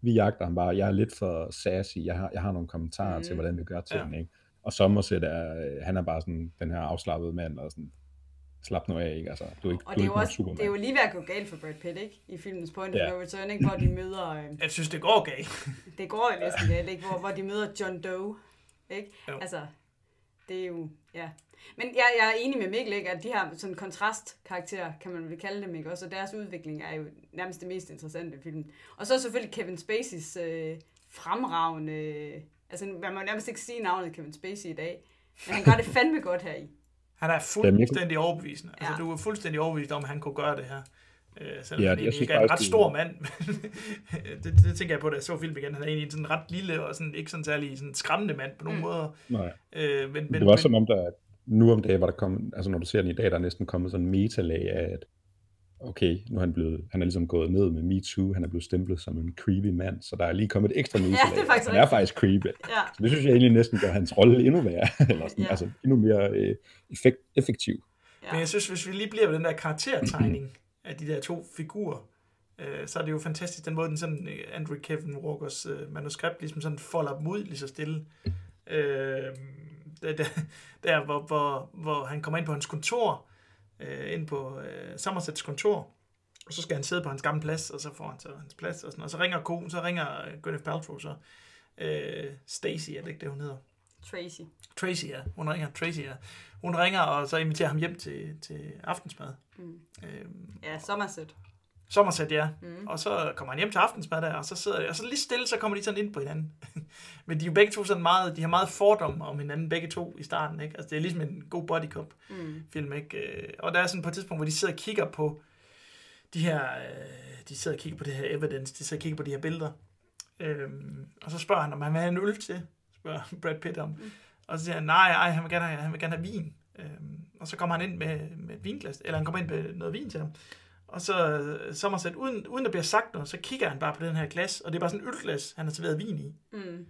vi jagter ham bare, jeg er lidt for sassy, jeg har, jeg har nogle kommentarer mm. til, hvordan vi gør tingene, ikke? Og Somerset er, han er bare sådan den her afslappede mand, og sådan, slap nu af, ikke? Altså, du er ikke, Og du det er jo ikke også, Superman. det er jo lige ved at gå galt for Brad Pitt, ikke? I filmens Point of Ja. No Return, ikke? Hvor de møder... Øh, Jeg synes, det går galt. det går jo næsten galt, ikke? Hvor, hvor de møder John Doe, ikke? Jo. Altså, det er jo... Ja. Men jeg, jeg er enig med Mikkel, ikke? At de her sådan kontrastkarakterer, kan man vel kalde dem, ikke? Også, og deres udvikling er jo nærmest det mest interessante i filmen. Og så selvfølgelig Kevin Spaceys øh, fremragende... Altså, man må nærmest ikke sige navnet Kevin Spacey i dag, men han gør det fandme godt her i. Han er fuldstændig overbevisende. Altså, Ja. du er fuldstændig overbevist om, at han kunne gøre det her. Øh, selvom Ja, ja, jeg han egentlig synes ikke er en faktisk, ret det- stor mand. men det, det, tænker jeg på, da jeg så film igen. Han er egentlig sådan ret lille og sådan, ikke sådan særlig sådan skræmmende mand på nogen mm. måder. Nej. Øh, men, men, det var men, som om, der nu om dagen var der kommet, altså når du ser den i dag, der er næsten kommet sådan en metalag af, at okay, nu er han blevet, han er ligesom gået ned med MeToo, han er blevet stemplet som en creepy mand, så der er lige kommet et ekstra metalag. det er faktisk han er faktisk creepy. Ja. Så det synes jeg egentlig næsten gør hans rolle endnu værre, eller sådan, Ja. altså endnu mere øh, effekt, effektiv. men jeg synes, hvis vi lige bliver ved den der karaktertegning af de der to figurer, øh, så er det jo fantastisk, den måde, den sådan, øh, Andrew Kevin Walkers øh, manuskript ligesom sådan folder dem ud lige så stille. Øh, der, der, hvor, hvor, hvor han kommer ind på hans kontor, øh, ind på øh, Somersets kontor, og så skal han sidde på hans gamle plads, og så får han så hans plads, og, sådan, og så ringer konen, så ringer øh, Gwyneth Paltrow så, Øh, Stacy, er det ikke det, hun hedder? Tracy. Tracy, ja. Hun ringer. Tracy, ja. Hun ringer, og så inviterer ham hjem til, til aftensmad. Mm. Øhm, Ja, Somerset. Somerset, ja. Mm. Og så kommer han hjem til aftensmad der, og så sidder de, og så lige stille, så kommer de sådan ind på hinanden. Men de er jo begge to sådan meget, de har meget fordom om hinanden, begge to i starten, ikke? Altså det er ligesom en god body cop Mm. film, ikke? Øh, Og der er sådan på et tidspunkt, hvor de sidder og kigger på de her, øh, de sidder og kigger på det her evidence, de sidder og kigger på de her billeder. Øhm, og så spørger han, om han vil have en øl til, spørger Brad Pitt om. Mm. Og så siger han, nej, ej, han vil gerne have, han vil gerne have vin. Øhm, og så kommer han ind med, med et vinglas, eller han kommer ind med noget vin til ham. Og så øh, Somerset, uden, uden der bliver sagt noget, så kigger han bare på den her glas, og det er bare sådan et ølglas, han har serveret vin i. Mm.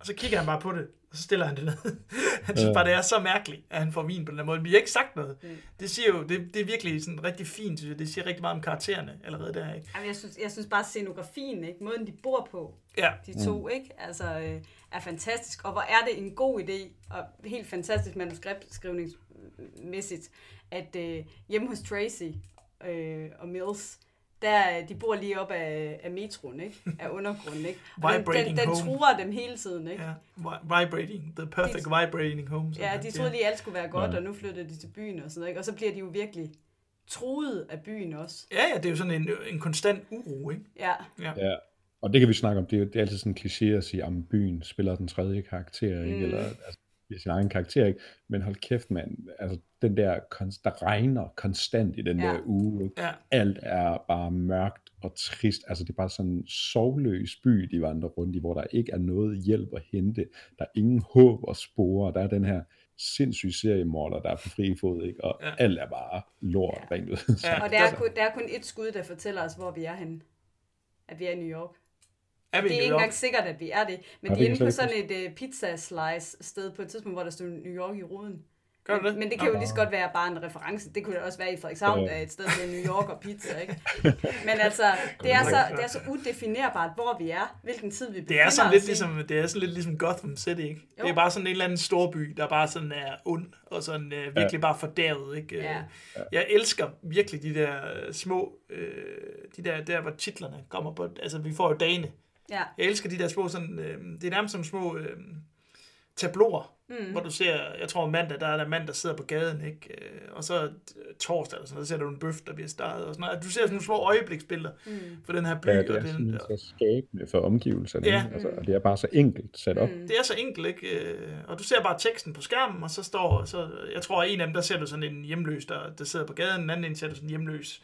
Og så kigger han bare på det, og så stiller han det ned. han synes bare, det er så mærkeligt, at han får vin på den her måde. Vi har ikke sagt noget. Mm. Det siger jo, det, det er virkelig sådan rigtig fint, synes jeg. Det siger rigtig meget om karaktererne allerede der, ikke? Jamen, jeg, synes, jeg synes bare, scenografien, ikke? måden de bor på, Ja. de to, ikke? Altså, øh, er fantastisk. Og hvor er det en god idé, og helt fantastisk manuskriptskrivningsmæssigt, at øh, hjemme hos Tracy øh, og Mills, der, de bor lige op af, af metroen, ikke? Af undergrunden, ikke? Og den, den, Vibrating den truer dem hele tiden, ikke? Ja, vi- vibrating, the perfect De- vibrating home. Ja, de troede lige, alt skulle være godt, Ja. og nu flytter de til byen og sådan noget, ikke? Og så bliver de jo virkelig truet af byen også. Ja, ja, det er jo sådan en, en konstant uro, ikke? Ja, Ja, og det kan vi snakke om. Det er, det er altid sådan en kliché at sige, at byen spiller den tredje karakter, ikke? Mm. Eller altså, i sin egen karakter, ikke? Men hold kæft, mand. Altså, den der, der regner konstant i den Ja. der uge, ikke? Ja. Alt er bare mørkt og trist. Altså, det er bare sådan en sovløs by, de vandrer rundt i, hvor der ikke er noget hjælp at hente. Der er ingen håb at spore. Der er den her sindssyge seriemorder, der er på fri fod, ikke? Og ja. alt er bare lort, Ja. rent ud. Ja. og der er, kun, der er kun et skud, der fortæller os, hvor vi er henne. At vi er i New York. Er vi Det er ikke engang sikkert, at vi er det. Men Ja, de er inde på sådan et uh, pizza slice sted på et tidspunkt, hvor der stod New York i ruden. Gør du det? Men det kan jo lige så godt være bare en reference. Det kunne det også være i Frederikshavn, der er et sted, hedder New York og pizza, ikke? Men altså, det er, så, det er så udefinerbart, hvor vi er, hvilken tid vi befinder Det er sådan os lidt i. ligesom, det er sådan lidt ligesom Gotham City, ikke? Jo. Det er bare sådan en eller anden storby, der bare sådan er ond, og sådan øh, virkelig ja. bare fordærvet, ikke? Ja. Ja. Jeg elsker virkelig de der øh, små, øh, de der, der hvor titlerne kommer på, altså vi får jo dagene. Ja. Jeg elsker de der små sådan, øh, det er nærmest som små øh, tabloer, mm. hvor du ser, jeg tror mandag, der er der mand, der sidder på gaden, ikke? Øh, og så torsdag, eller sådan noget, så ser du en bøf, der bliver startet, og sådan noget. Du ser sådan nogle små øjebliksbilleder mm. for den her by, Ja, og det er den, simpelthen så skabende for omgivelserne. Ja. Altså, og det er bare så enkelt sat op. Mm. Det er så enkelt, ikke? Øh, Og du ser bare teksten på skærmen, og så står, så, jeg tror, at en af dem, der ser du sådan en hjemløs, der, der sidder på gaden, en anden en ser du sådan en hjemløs,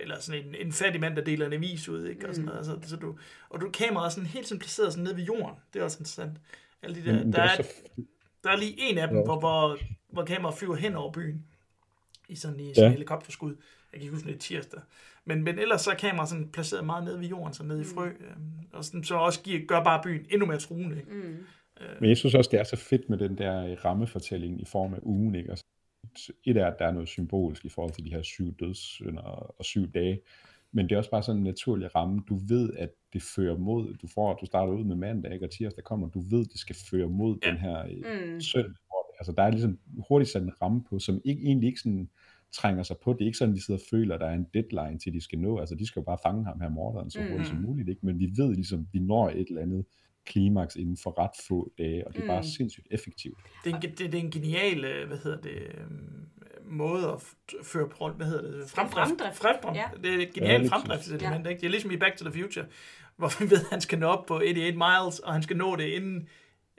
eller sådan en, en fattig mand, der deler en avis ud, ikke? Og, sådan noget. Så, så du, og du kameraet er sådan helt sådan placeret sådan nede ved jorden. Det er også interessant. Alle de der, der, er er, så der er lige en af dem, Ja. hvor, hvor, hvor kameraet flyver hen over byen. I sådan i sådan Ja. en helikopterskud. Jeg kan ikke huske, det er tirsdag. Men, men ellers så er kameraet sådan placeret meget nede ved jorden, så nede i frø. øhm, Og sådan, så også giver, gør bare byen endnu mere truende. Ikke? Mm. Men jeg synes også, det er så fedt med den der øh, rammefortælling i form af ugen. Ikke? Altså, et er, at der er noget symbolisk i forhold til de her syv dødssynder og syv dage. Men det er også bare sådan en naturlig ramme. Du ved, at det fører mod, du får, du starter ud med mandag, ikke? og tirsdag kommer, du ved, det skal føre mod Ja. den her øh, Mm. søndag. Altså, der er ligesom hurtigt sat en ramme på, som ikke, egentlig ikke sådan trænger sig på. Det er ikke sådan, vi sidder og føler, at der er en deadline til, de skal nå. Altså, de skal jo bare fange ham her morderen så hurtigt som Mhm. muligt. Ikke? Men vi ved ligesom, vi når et eller andet klimaks inden for ret få dage, og det er bare Mm. sindssygt effektivt. Det er, en, det, det er en genial, øh, hvad hedder det, øhm, måde at føre på, hvad hedder det, fremdrift. fremdrift. fremdrift. Ja. Det er et Ja, genialt lige fremdriftselement, ikke? Det er ligesom i Back to the Future, hvor vi ved, at han skal nå op på 88 miles, og han skal nå det inden,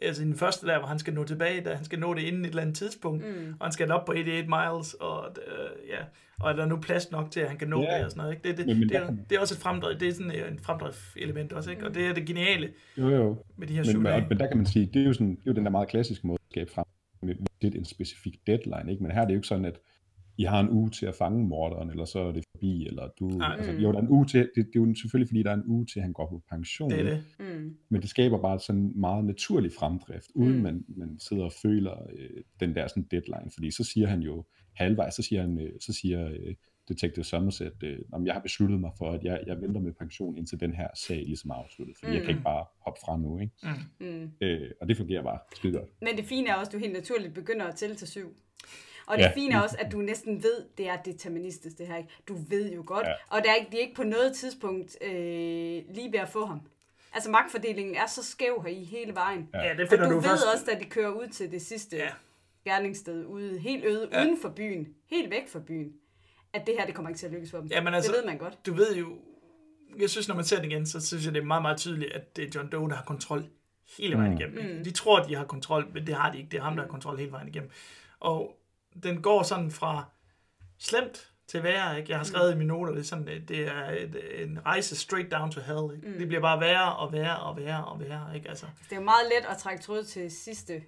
altså i den første der, hvor han skal nå tilbage, da han skal nå det inden et eller andet tidspunkt, Mm. og han skal op på 88 miles, og, øh, ja, og er der nu plads nok til, at han kan nå Ja. det og sådan noget, ikke? Det, det, Men- men det, er, det er også et fremdrift, det er sådan øh, en fremdrift-element også, ikke? Og det er det geniale Jo, jo. med de her Men, men, men der kan man sige, det er jo, sådan, det er jo den der meget klassiske måde at skabe frem med lidt en specifik deadline, ikke? Men her er det jo ikke sådan, at I har en uge til at fange morderen, eller så er det forbi, eller du... Nej. Altså, Mm. jo, der er en uge til, det, det er jo selvfølgelig, fordi der er en uge til, at han går på pension. Det er det. Mm. Men det skaber bare sådan en meget naturlig fremdrift, uden Mm. man, man sidder og føler øh, den der sådan deadline. Fordi så siger han jo halvvejs, så siger, han, øh, så siger øh, Detective Somerset, øh, "Nå, jeg har besluttet mig for, at jeg, jeg venter med pension, indtil den her sag ligesom er afsluttet. Fordi mm. jeg kan Mm. ikke bare hoppe fra nu. Ikke? Mm. Øh, og det fungerer bare skide godt. Men det fine er også, at du helt naturligt begynder at tælle til syv. Og det Ja. fine er også, at du næsten ved, det er deterministisk det her. Ikke? Du ved jo godt. Ja. Og der er ikke, de er ikke på noget tidspunkt øh, lige ved at få ham. Altså magtfordelingen er så skæv her i hele vejen. Ja, det Og finder du, du ved først. også, da de kører ud til det sidste Ja. ja. gerningssted ude, helt øde, Ja. ja. uden for byen, helt væk fra byen, at det her, det kommer ikke til at lykkes for dem. Jamen, altså, det ved man godt. Du ved jo, jeg synes, når man ser den igen, så synes jeg, det er meget, meget tydeligt, at det er John Doe, der har kontrol hele vejen Mm. igennem. Mm. De tror, at de har kontrol, men det har de ikke. Det er ham, der har kontrol hele vejen igennem. Og den går sådan fra slemt til værre. Ikke? Jeg har skrevet i mine noter, det er, sådan, det er et, en rejse straight down to hell. Ikke? Mm. Det bliver bare værre og værre og værre og værre. Ikke? Altså, Det er jo meget let at trække tråd til sidste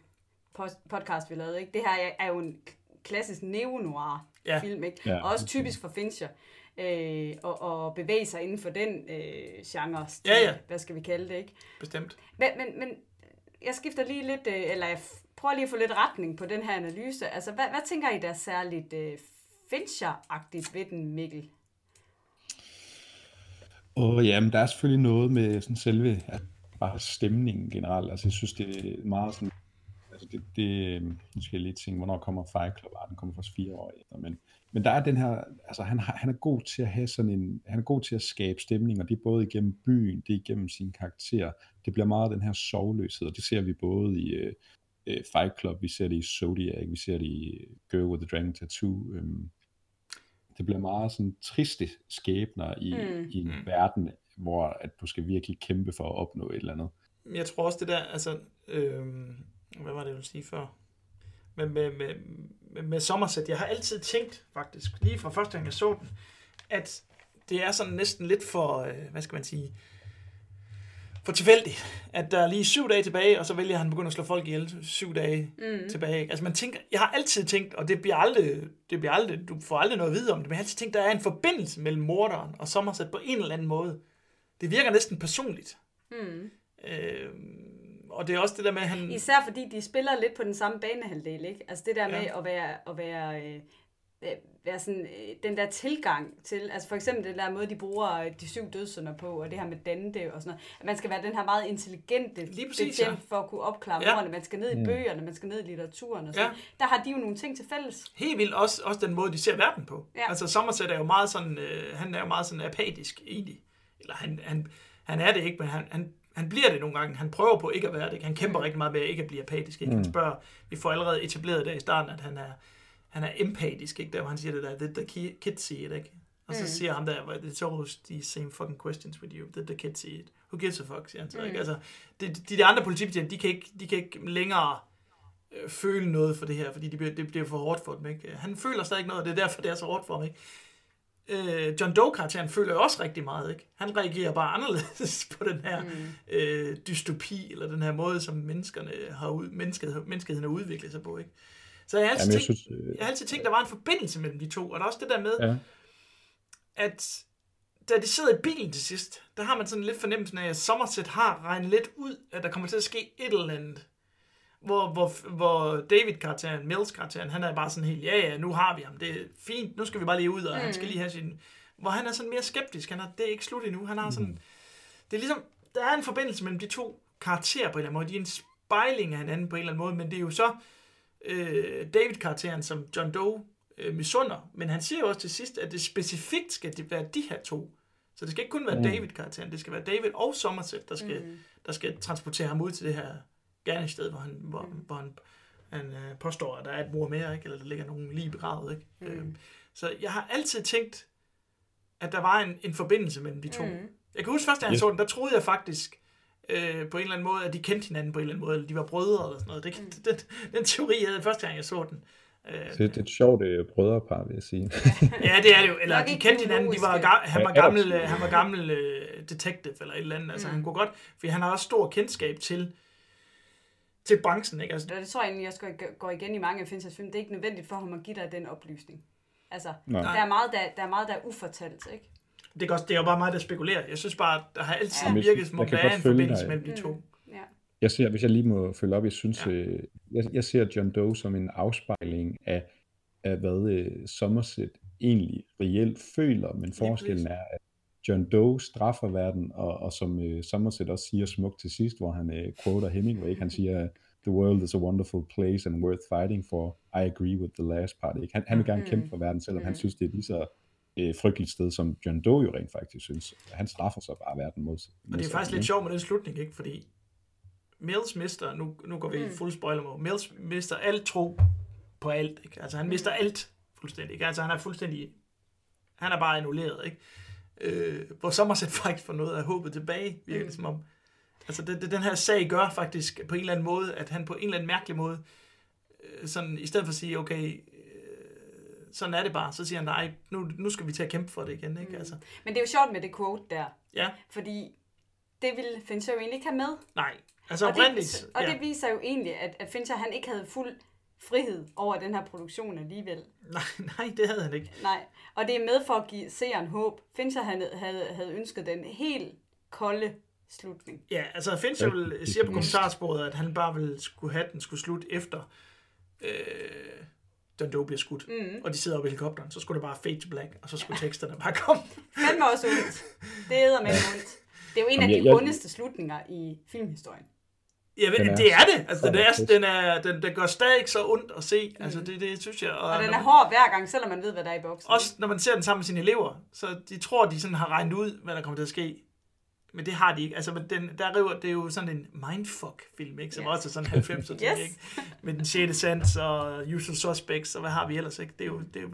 podcast, vi lavede. Ikke? Det her er- jo en klassisk neo-noir Ja. film, ikke? Ja. og også typisk for Fincher. Øh, og, og bevæge sig inden for den øh, genre, stil, Ja, ja. hvad skal vi kalde det, ikke? bestemt. Men, men, men jeg skifter lige lidt, øh, eller jeg prøv lige at få lidt retning på den her analyse. Altså, hvad, hvad tænker I, der er særligt øh, Fincher-agtigt ved den, Mikkel? Og ja, men der er selvfølgelig noget med sådan selve at bare stemningen generelt. Altså jeg synes, det er meget sådan, altså det, det øhm, nu skal jeg lige tænke, hvornår kommer Fight Club? Ah, den kommer først fire år efter, men, men der er den her, altså han, har, han er god til at have sådan en, han er god til at skabe stemning, og det er både igennem byen, det er igennem sine karakterer. Det bliver meget den her sovløshed, og det ser vi både i øh, øh, øh, Fight Club, vi ser det i Zodiac, vi ser det i Girl with the Dragon Tattoo, øhm, det bliver meget sådan triste skæbner i, mm. i en Mm. verden, hvor at du skal virkelig kæmpe for at opnå et eller andet. Men Jeg tror også det der, altså, øh, hvad var det, jeg ville sige før? Med, med, med, med, med Somerset, jeg har altid tænkt faktisk, lige fra første gang jeg så den, at det er sådan næsten lidt for, øh, hvad skal man sige, for tilfældigt, at der er lige syv dage tilbage, og så vælger han at begynde at slå folk ihjel syv dage mm. tilbage. Altså man tænker, jeg har altid tænkt, og det bliver aldrig, det bliver aldrig, du får aldrig noget at vide om det, men jeg har altid tænkt, der er en forbindelse mellem morderen og Somerset på en eller anden måde. Det virker næsten personligt. Mm. Øh, og det er også det der med, at han... Især fordi de spiller lidt på den samme banehalvdel, ikke? Altså det der med Ja. at være, at være, øh, være sådan, øh, den der tilgang til, altså for eksempel den der måde, de bruger øh, de syv dødssynder på, og det her med Dante og sådan noget. At man skal være den her meget intelligente Lige præcis, ja. for at kunne opklare Ja. morderne. Man skal ned i bøgerne, man skal ned i litteraturen og sådan. Ja. Der har de jo nogle ting til fælles. Helt vildt også, også den måde, de ser verden på. Ja. Altså Somerset er jo meget sådan, øh, han er jo meget sådan apatisk egentlig. Eller han, han, han er det ikke, men han, han, han bliver det nogle gange. Han prøver på ikke at være det. Han kæmper rigtig meget med at ikke at blive apatisk. Ikke? Han spørger, vi får allerede etableret der i starten, at han er, han er empatisk, ikke? Der hvor han siger det der, did the ki- kids see it, ikke? Og så mm. siger ham der, it's always the same fucking questions with you. Did the kids see it? Who gives a fuck, siger han så, ikke? Altså, det, de, de andre politibetjente, de kan ikke, de kan ikke længere øh, føle noget for det her, fordi det bliver, det bliver for hårdt for dem. Ikke? Han føler stadig ikke noget, og det er derfor, det er så hårdt for ham. Ikke? Øh, John Doe-karakteren føler jo også rigtig meget. Ikke? Han reagerer bare anderledes på den her mm. øh, dystopi, eller den her måde, som menneskerne har ud, mennesket, menneskeheden har udviklet sig på. Ikke? Så jeg har, altid Jamen, jeg tænkt, synes, øh, jeg har altid tænkt, der var en forbindelse mellem de to, og der er også det der med, Ja. at da de sidder i bilen til sidst, der har man sådan lidt fornemmelsen af, at Somerset har regnet lidt ud, at der kommer til at ske et eller andet. Hvor, hvor, hvor David-karakteren, Mills-karakteren, han er bare sådan helt, ja ja, nu har vi ham, det er fint, nu skal vi bare lige ud, og mm. han skal lige have sin... Hvor han er sådan mere skeptisk, han er, det er ikke slut endnu, han har sådan... Det er ligesom, der er en forbindelse mellem de to karakterer på en eller anden måde, de er en spejling af hinanden på en eller anden måde, men det er jo så øh, David-karakteren, som John Doe øh, misunder, men han siger jo også til sidst, at det specifikt skal det være de her to. Så det skal ikke kun være mm. David-karakteren, det skal være David og Somerset, der skal, mm. der skal transportere ham ud til det her gerningssted, hvor han, hvor, mm. hvor han, han øh, påstår, at der er et mor mere, ikke? eller der ligger nogen lige begravet. Ikke? Mm. Øhm, så jeg har altid tænkt, at der var en, en forbindelse mellem de to. Mm. Jeg kan huske første, da jeg Ja. så den, der troede jeg faktisk øh, på en eller anden måde, at de kendte hinanden på en eller anden måde, eller de var brødre eller sådan noget. Det, mm. den, den teori havde jeg første gang, jeg så den. Øh, Så det er et sjovt øh, brødrepar, vil jeg sige. Ja, det er det jo. Eller de kendte hinanden. De var, ga- han var gammel, øh, han var gammel øh, detective eller et eller andet. Altså, han kunne godt, fordi han har også stor kendskab til, til branchen, ikke? Altså, det tror jeg egentlig, jeg skal går igen i mange af Finchers film. Det er ikke nødvendigt for ham at give dig den oplysning. Altså, Nej. der er, meget, der, der er meget, der er ufortalt, ikke? Det, er godt, det er jo bare mig, der spekulerer. Jeg synes bare, der har altid Ja. virket, som om der er en forbindelse dig. mellem de to. Ja. Jeg ser, hvis jeg lige må følge op, jeg synes, Ja. øh, jeg, jeg ser John Doe som en afspejling af, af hvad øh, Somerset egentlig reelt føler, men forskellen er, at John Doe straffer verden, og, og som øh, Somerset også siger smukt til sidst, hvor han øh, quoter Hemingway, ikke? han siger, the world is a wonderful place and worth fighting for. I agree with the last part. Ikke? Han, han vil gerne kæmpe for verden, selvom han synes, det er lige så øh, frygteligt sted, som John Doe jo rent faktisk synes. Han straffer sig bare verden mod Og det er faktisk lidt sjovt med den slutning, ikke? Fordi Mills mister, nu, nu går vi Mm. mm. fuld spoiler mode, Mills mister alt tro på alt, ikke? Altså han mister alt fuldstændig, ikke? Altså han er fuldstændig, han er bare annulleret, ikke? Øh, hvor Somerset faktisk får noget af håbet tilbage, virker Mm. det som om. Altså det, det, den her sag gør faktisk på en eller anden måde, at han på en eller anden mærkelig måde, øh, sådan i stedet for at sige, okay, sådan er det bare, så siger han, nej, nu, nu skal vi til at kæmpe for det igen, ikke? Altså, Men det er jo sjovt med det quote der, ja, fordi det ville Fincher jo egentlig ikke have med. nej. Altså og oprindeligt, det, og ja. det viser jo egentlig, at, at Fincher han ikke havde fuld frihed over den her produktion alligevel. Nej, nej, det havde han ikke. Nej, og det er med for at give seeren håb. Fincher han havde, havde ønsket den helt kolde slutning. Ja, altså Fincher vil, siger på kommentarsporet, at han bare ville skulle have den skulle slutte efter øh, John Doe bliver skudt. Mhm. Og de sidder oppe i helikopteren. Så skulle det bare fade to black, og så skulle teksterne bare komme. Fandme også ondt. Det æder med ondt. Det er jo en af de jeg- jeg- ondeste slutninger i filmhistorien. Ja, er det er det. Altså, så den, er, den, er, den, den gør stadig så ondt at se. Altså, det, det synes jeg. Mm. Og den er hård hver gang, selvom man ved, hvad der er i boksen. Også når man ser den sammen med sine elever, så de tror, de sådan har regnet ud, hvad der kommer til at ske. Men det har de ikke. Altså, men den, der river, det er jo sådan en mindfuck-film, ikke? Som Ja. også er sådan 90'er ting, Yes. ikke? Med den 6. sans og Usual Suspects, og hvad har vi ellers, ikke? Det er jo, det er jo,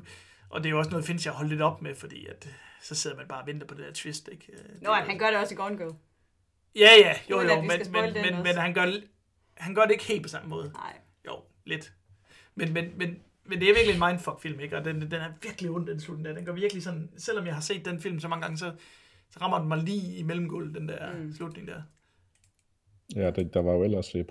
og det er jo også noget, Fincher har holdt lidt op med, fordi at, så sidder man bare og venter på det der twist, ikke? Det, Nå, han gør det også i Gone Girl. Ja, ja, jo, jo, vi men, men, men, men han, gør, han gør det ikke helt på samme måde. Nej. Jo, lidt. Men, men, men, men det er virkelig en mindfuck-film, ikke? Og den, den er virkelig ond, den slutning der. Den går virkelig sådan, selvom jeg har set den film så mange gange, så, så rammer den mig lige i mellemgulvet, den der mm. slutning der. Ja, der, der var jo ellers øh,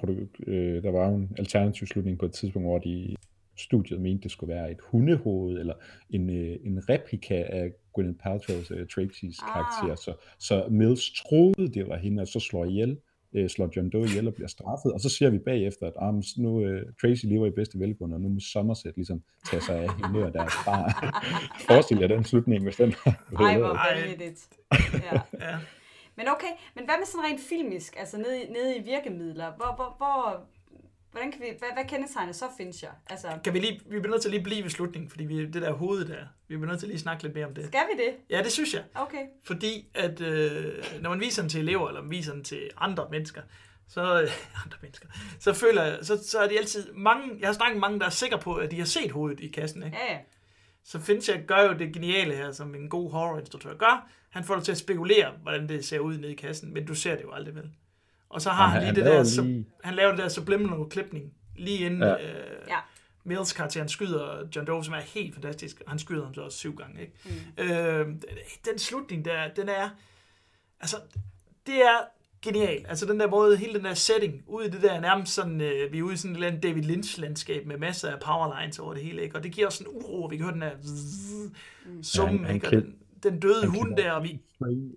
øh, der var jo en alternativ slutning på et tidspunkt, hvor de studiet mente, det skulle være et hundehoved, eller en, øh, en replika af Gwyneth Paltrow's øh, Tracy's Ah. karakter. Så, så Mills troede, det var hende, og så slår ihjel, øh, slår John Doe ihjel og bliver straffet, og så ser vi bagefter, at ah, nu øh, Tracy lever i bedste velgående, og nu må Somerset ligesom tage sig af hende og deres barn. Forestil jer den slutning, hvis den har Ej, hvor vanvittigt. Ja. Ja. Men okay, men hvad med sådan rent filmisk, altså nede, i- nede i virkemidler? Hvor, hvor, hvor, hvordan kan vi, hvad, hvad kendetegner så Fincher? Altså, Kan vi lige, vi bliver nødt til at lige blive ved slutningen, fordi vi, det der hoved der, vi bliver nødt til at lige snakke lidt mere om det. skal vi det? Ja, det synes jeg. Okay. Fordi at øh, når man viser den til elever, eller man viser den til andre mennesker, så, øh, andre mennesker, så føler jeg, så, så er de altid mange, jeg har snakket med mange, der er sikre på, at de har set hovedet i kassen, ikke? Ja, ja. Så Fincher gør jo det geniale her, som en god horrorinstruktør gør. Han får dig til at spekulere, hvordan det ser ud nede i kassen, men du ser det jo aldrig vel. Og så har Nej, han lige han det der, lige- han laver det der subliminal klipning, lige inden Ja. ja. øh, Ja. Mills karakteren skyder John Doe, som er helt fantastisk. Han skyder ham så også syv gange. Ikke? Mm. Øh, den slutning der, den er, altså, det er genial. Altså den der måde, hele den der setting, ude i det der nærmest sådan, øh, vi er ude i sådan et eller andet David Lynch-landskab med masser af powerlines over det hele, ikke? og det giver også en uro, og vi kan høre den her summen, han ikke? Og klip- den, den døde han hund der, og vi,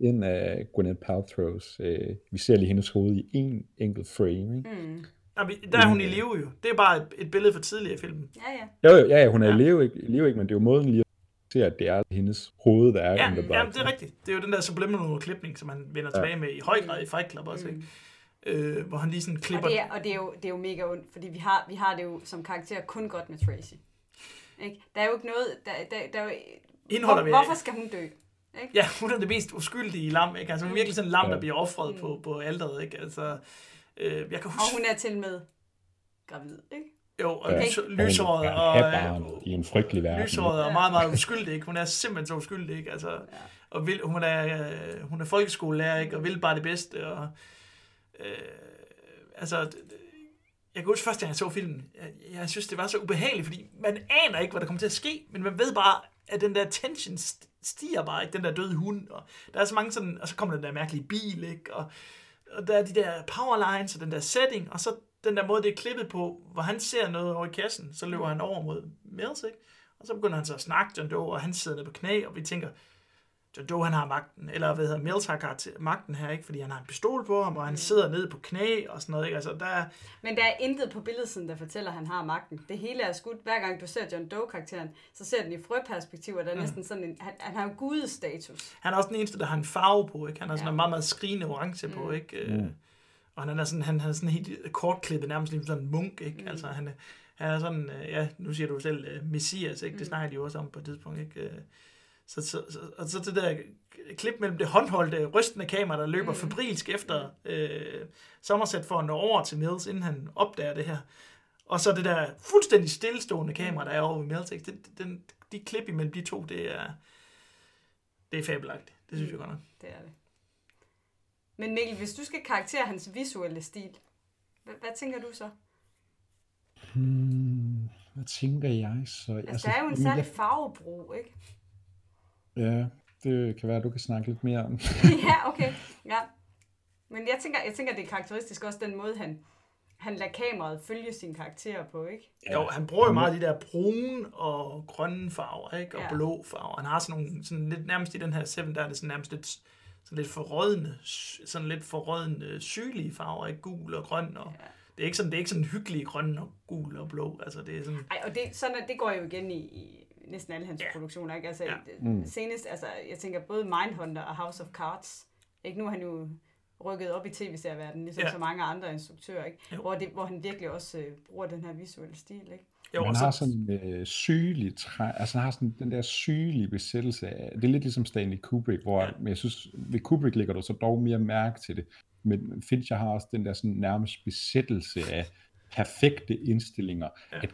ind af Gwyneth Paltrow's. Øh, vi ser lige hendes hoved i en enkelt frame. Ikke? Mm. og vi, der er hun i live jo. Det er bare et, et billede fra tidligere i filmen. Ja, ja. Jo, jo, ja, ja, hun er Ja. i live, ikke, i live, ikke, men det er jo måden lige at se, at det er hendes hoved, der er Ja, in the ja, box. det er rigtigt. Det er jo den der subliminal klipning, som han vender tilbage med i høj grad i Fight Club også, ikke? Øh, hvor han lige sådan Og klipper... det, er, og det er, jo, det er jo mega ondt, fordi vi har, vi har det jo som karakter kun godt med Tracy. Ikke? Der er jo ikke noget... Der, der, der er jo, Hende holder hvor, af. hvorfor skal hun dø? Ikke? Ja, hun er det mest uskyldige lam, ikke? Altså hun er virkelig sådan en lam, Ja. der bliver offret på, på alderet, ikke? Altså, øh, jeg kan Og huske... hun er til med gravid, ikke? Jo, og Ja. Og lyshåret og... barnet i en frygtelig verden. Lyshåret og meget, meget uskyldig, ikke? Hun er simpelthen så uskyldig, ikke? Altså, og vil, hun, er, øh, hun er folkeskolelærer, ikke? Og vil bare det bedste, og... Øh, altså, jeg kan huske første gang, jeg så filmen, jeg, jeg synes, det var så ubehageligt, fordi man aner ikke, hvad der kommer til at ske, men man ved bare, at den der tension st- stiger bare, ikke? Den der døde hund, og der er så mange sådan, og så kommer den der mærkelige bil, ikke? Og, og der er de der powerlines, og den der setting, og så den der måde, det er klippet på, hvor han ser noget over i kassen, så løber han over mod Mills, ikke? Og så begynder han så at snakke John Doe, og han sidder nede på knæ, og vi tænker, John Doe, han har magten, eller hvad hedder Mills har karakter, magten her, ikke? Fordi han har en pistol på ham, og han sidder nede på knæ, og sådan noget, ikke? Altså, der er, Men der er intet på billedsiden, der fortæller, at han har magten. Det hele er skudt. Hver gang du ser John Doe-karakteren, så ser den i frøperspektiv, og der er næsten sådan en... Han, han har jo gudestatus. han er også den eneste, der har en farve på, ikke? Han har sådan Ja. en meget, meget skrigende orange på, ikke? Øh, Og han er sådan, han, han er sådan helt kortklippet, nærmest ligesom sådan en munk, ikke? Mm. Altså, han, er- han er sådan, øh, ja, nu siger du selv, uh, messias, ikke? Det snakker de jo også om på et tidspunkt, ikke? Så, så, så, og så det der klip mellem det håndholdte, rystende kamera, der løber mm. febrilsk efter øh, Somerset for at nå over til Mills, inden han opdager det her. Og så det der fuldstændig stillestående kamera, der er over ved Mills. ikke? Den, den, de klip imellem de to, det er, det er fabelagtigt. Det synes jeg godt nok. Det er det. Men Mikkel, hvis du skal karaktere hans visuelle stil, hvad, hvad tænker du så? Hmm, hvad tænker jeg så? Altså, der er jo en særlig farvebrug, ikke? Ja, det kan være, at du kan snakke lidt mere om. ja, okay. Ja. Men jeg tænker, jeg tænker, det er karakteristisk også den måde, han, han lader kameraet følge sine karakterer på, ikke? Ja. Jo, han bruger jo meget de der brune og grønne farver, ikke? Og Ja. blå farver. Han har sådan nogle, sådan lidt, nærmest i den her Seven, der er det sådan nærmest lidt, sådan lidt forrødende, sådan lidt forrødende, syglige farver, ikke? Gul og grøn, og ja. det er ikke sådan, det er ikke sådan hyggelige grønne og gul og blå, altså det er sådan, Ej, og det, sådan, det går jo igen i, i næsten alle hans ja. produktioner, ikke? Altså, Ja. ja. mm. senest, altså, jeg tænker både Mindhunter og House of Cards, ikke? Nu er han jo rykket op i tv-serieverdenen, ligesom ja. Så mange andre instruktører, ikke? Jo. Hvor, det, hvor han virkelig også øh, bruger den her visuelle stil, ikke? jo, han har så, sådan en øh, sygelig træ, altså han har sådan den der sygelige besættelse af, det er lidt ligesom Stanley Kubrick, hvor Ja. men jeg synes, ved Kubrick lægger du så dog mere mærke til det, men Fincher har også den der sådan nærmest besættelse af perfekte indstillinger, Ja. at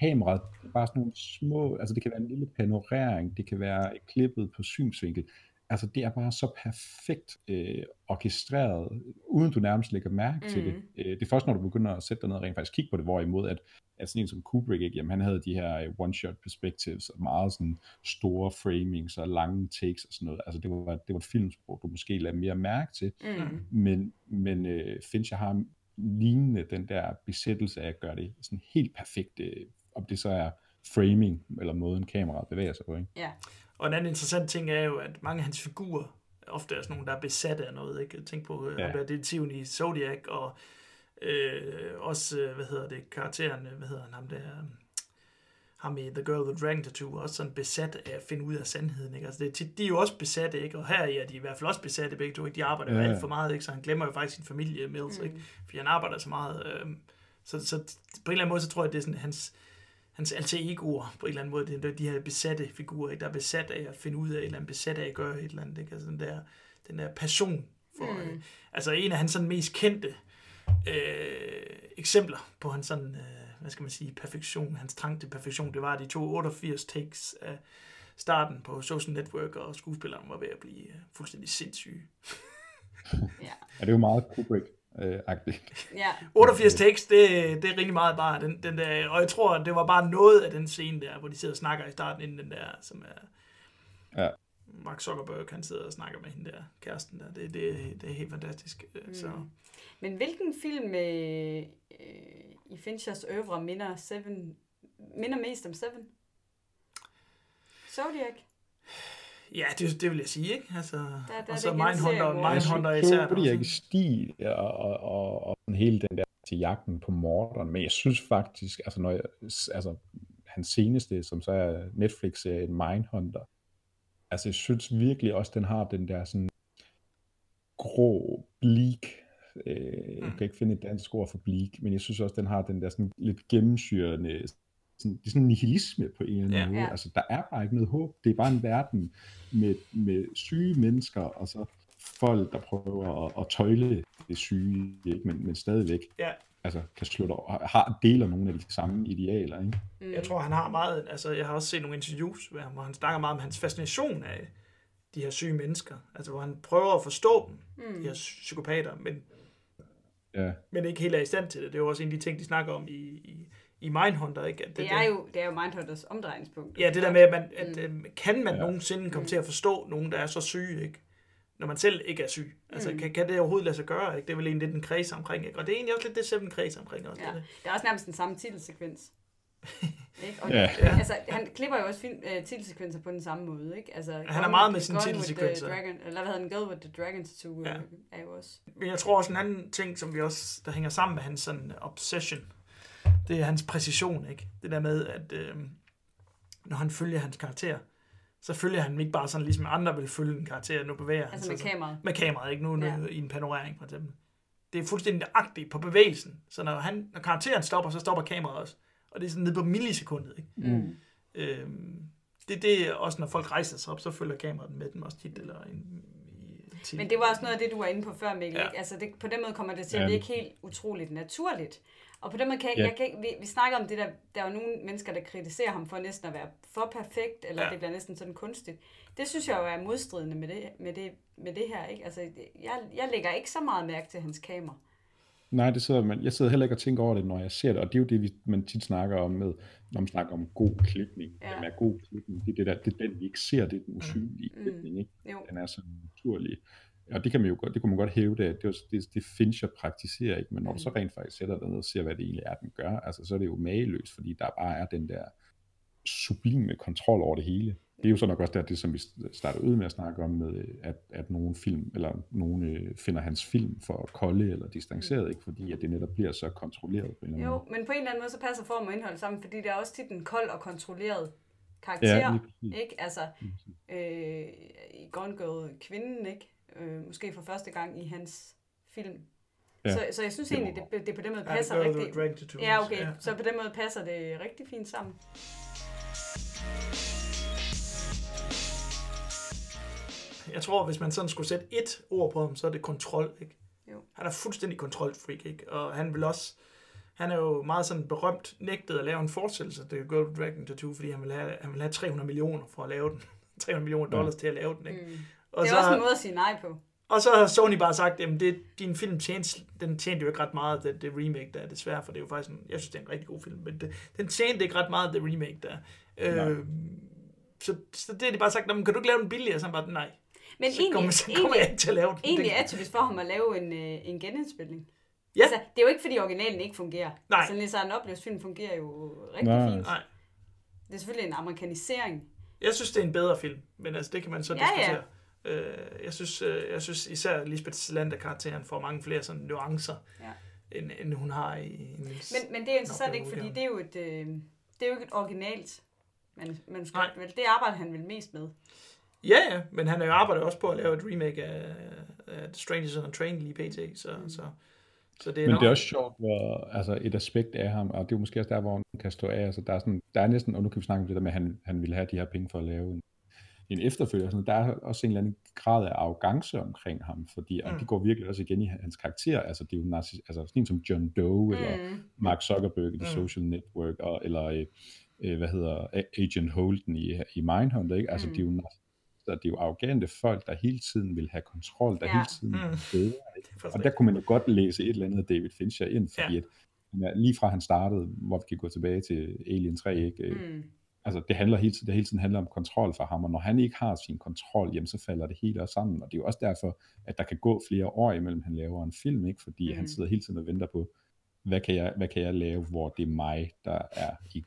kameraet er bare sådan nogle små, altså det kan være en lille panorering, det kan være klippet på synsvinkel, altså det er bare så perfekt øh, orkestreret, uden du nærmest lægger mærke mm. til det. Mhm. Øh, det er først, når du begynder at sætte dig ned og rent faktisk kigge på det, hvorimod at, at sådan en som Kubrick, ikke, jamen, han havde de her øh, one-shot perspectives, og meget sådan store framings og lange takes og sådan noget. Altså det var, det var et filmsprog, du måske lagde mere mærke til, Mm. men, men øh, Fincher har lignende den der besættelse af at gøre det sådan helt perfekt, øh, om det så er framing, eller måden kameraet bevæger sig på. Ikke? Ja. og en anden interessant ting er jo, at mange af hans figurer ofte er sådan nogle, der er besatte af noget, ikke? Tænk på ja. Ja. der detektiven i Zodiac, og øh, også, øh, hvad hedder det, karakteren, øh, hvad hedder han, ham der, øh, ham i The Girl with the Dragon Tattoo, også sådan besat af at finde ud af sandheden, ikke? Altså det, er tit- de er jo også besatte, ikke? Og her er de i hvert fald også besatte begge to, ikke? De arbejder jo Ja, ja. alt for meget, ikke? Så han glemmer jo faktisk sin familie, Mills, ikke? Fordi han arbejder så meget. Øh, så, så på en eller anden måde, så tror jeg, det er sådan hans, hans alter egoer på en eller anden måde. Det er de her besatte figurer, ikke? der er besat af at finde ud af et eller andet, besat af at gøre et eller andet. Ikke? Altså den der, den der passion for... Mm. Øh, altså en af hans sådan mest kendte øh, eksempler på hans sådan, øh, hvad skal man sige, perfektion, hans trang til perfektion, det var, de tog 88 takes af starten på Social Network, og skuespilleren var ved at blive øh, fuldstændig sindssyge. Ja. Ja, det er jo meget Kubrick-agtigt. ja. 88 tekst, det, det er rigtig meget bare den, den der, og jeg tror, det var bare noget af den scene der, hvor de sidder og snakker i starten, inden den der, som er, Ja. Mark Zuckerberg, han sidder og snakker med hende der, kæresten der, det, det, det er helt fantastisk, mm. så, Men hvilken film øh, øh, i Finchers øvre minder, Seven, minder mest om Seven? Zodiac? Ja, det, det vil jeg sige, ikke? Altså, der er og så Mindhunter. Mindhunter jeg især. synes der ikke også. stil og, og, og, og hele den der til jagten på morderen, men jeg synes faktisk, altså, når jeg, altså hans seneste, som så er Netflix-serien Mindhunter, altså jeg synes virkelig også, den har den der sådan grå, bleak, øh, jeg kan ikke finde et dansk ord for bleak, men jeg synes også, den har den der sådan lidt gennemsyrende, sådan, det er sådan en nihilisme på en eller anden Ja. måde. Altså, der er bare ikke noget håb. Det er bare en verden med, med syge mennesker, og så folk, der prøver at, at tøjle det syge, ikke? Men, men stadigvæk Ja, altså, kan slå dig, og har, deler nogle af de samme idealer. Ikke? Mm. jeg tror, han har meget, altså jeg har også set nogle interviews, med ham, hvor han snakker meget om hans fascination af de her syge mennesker, altså hvor han prøver at forstå dem, mm. de her psykopater, men Ja. men ikke helt er i stand til det. Det er jo også en af de ting, de snakker om i, i, i Mindhunter, ikke? At Det der- er jo, det er jo Mindhunters omdrejningspunkt. Ja, det der med, at, man, at mm. kan man Ja. nogensinde komme til at forstå nogen, der er så syge, ikke? Når man selv ikke er syg. Altså, Mm. kan, kan det overhovedet lade sig gøre, ikke? Det er vel egentlig lidt en kreds omkring, ikke? Og det er egentlig også lidt det, Seven kreds omkring også. Ja. Det, er det. Det er også nærmest den samme titelsekvens. ikke? Og, Ja. Altså, han klipper jo også film, uh, titelsekvenser på den samme måde, ikke? Altså, er Gone meget med sine titelsekvenser. Dragon, eller hvad hedder den? Girl with the Dragon Tattoo Ja. ja. er jo også. Men jeg tror også en anden ting, som vi også, der hænger sammen med hans sådan obsession, det er hans præcision, ikke? Det der med, at øh, når han følger hans karakter, så følger han dem ikke bare sådan, ligesom andre vil følge en karakter, nu bevæger han Altså sig med sådan. kameraet. med kameraet, ikke? Nu, nu Ja. i en panorering, for eksempel. Det er fuldstændig nøjagtigt på bevægelsen. Så når, han, når karakteren stopper, så stopper kameraet også. Og det er sådan nede på millisekundet, ikke? Mm. Øhm, det, det er også, når folk rejser sig op, så følger kameraet med dem også tit, eller en, i, til, Men det var også noget af det, du var inde på før, Mikkel. Ja. Ja. Altså det, på den måde kommer det til at Ja. virke helt utroligt naturligt. Og på den måde kan jeg, Ja. jeg kan vi, vi snakker om det der, der er jo nogle mennesker, der kritiserer ham for næsten at være for perfekt, eller Ja. det bliver næsten sådan kunstigt. Det synes jeg jo er modstridende med det, med det, med det her, ikke? Altså, jeg, jeg lægger ikke så meget mærke til hans kamera. Nej, det sidder man, jeg sidder heller ikke og tænker over det, når jeg ser det, og det er jo det, vi, man tit snakker om med, når man snakker om god klipning. Ja. Ja. Jamen, er god klipning, det er, det, der, det er den, vi ikke ser, det er den usynlige Mm. klipning, ikke? Jo. Den er så naturlig. Og det kan man jo godt, det kunne man godt hæve det, at det, det, det Fincher praktiserer ikke, men når du så rent faktisk sætter dig ned og ser, hvad det egentlig er, den gør, altså så er det jo mageløst, fordi der bare er den der sublime kontrol over det hele. Det er jo så nok også der, det som vi startede ud med at snakke om, med, at, at nogle film, eller nogen øh, finder hans film for kolde eller distanceret, ikke? fordi at det netop bliver så kontrolleret på en eller Jo, måde. men på en eller anden måde, så passer form og indhold sammen, fordi det er også tit en kold og kontrolleret karakter, Ja, ikke? Altså, øh, i Gone Girl, kvinden, ikke? Øh, måske for første gang i hans film. Ja. Ja. Så, så jeg synes egentlig, det, det på den måde Ja, passer with rigtig... Ja, okay. ja. Så på den måde passer det rigtig fint sammen. Jeg tror, hvis man sådan skulle sætte et ord på ham, så er det kontrol, ikke? Jo. Han er fuldstændig kontrolfreak, ikke? Og han vil også... Han er jo meget sådan berømt nægtet at lave en fortsættelse til Girl with Dragon Tattoo, fordi han vil have, han vil have 300 millioner for at lave den. 300 millioner dollars til at lave den, ikke? Mm. Og det så, er også en måde at sige nej på. og så har Sony bare sagt, at det, din film tjente, den tjente jo ikke ret meget, det, det remake der, desværre, for det er jo faktisk en, jeg synes, det er en rigtig god film, men det, den tjente ikke ret meget, det remake der. Øh, så, så det har de bare sagt, "Nå, men kan du ikke lave den billigere? Så han bare, nej. Men så egentlig, kommer, så kommer jeg ikke til at lave den. egentlig Det- er typisk for ham at lave en, øh, en genindspilning. Ja. Altså, det er jo ikke, fordi originalen ikke fungerer. Nej. Altså, Nils Arne Oplevs film fungerer jo rigtig Nej. fint. Nej. Det er selvfølgelig en amerikanisering. Jeg synes, det er en bedre film, men altså, det kan man så Ja, diskutere. Øh, jeg, synes, øh, jeg synes især Lisbeth Salander-karakteren får mange flere sådan nuancer, Ja. end, end hun har i, Niels. Men, men det er interessant ikke, fordi det er jo et, øh, det er jo ikke et originalt man- manuskript. Nej. Vel? Det arbejder han vel mest med. Ja, ja, men han har jo arbejdet også på at lave et remake af, af The Strangers on a Train lige pt. Så, mm. så, så det er Men nok, det er også sjovt, hvor, altså et aspekt af ham, og det er jo måske også der, hvor han kan stå af, altså der er, sådan, der er næsten, og nu kan vi snakke om det der med, at han, han ville have de her penge for at lave en, en efterfølger, sådan, der er også en eller anden grad af arrogance omkring ham, fordi, og Mm. det går virkelig også igen i hans karakter, altså det er jo narcis, altså sådan en som John Doe, mm. eller Mm. Mark Zuckerberg i The Mm. Social Network, og, eller øh, øh, hvad hedder Agent Holden i, i Mindhunter, ikke? Altså Mm. det er jo narcissister, det er jo arrogante folk, der hele tiden vil have kontrol, der Ja. hele tiden Mm. bedre, ikke? Og der kunne man jo godt læse et eller andet af David Fincher ind, fordi Ja. at, lige fra han startede, hvor vi kan gå tilbage til Alien 3, ikke? Mm. Altså det handler hele tiden, det hele tiden handler om kontrol for ham, og når han ikke har sin kontrol, jamen så falder det hele også sammen, og det er jo også derfor, at der kan gå flere år imellem, han laver en film, ikke? fordi mm. han sidder hele tiden og venter på, hvad kan, jeg, hvad kan jeg lave, hvor det er mig, der er i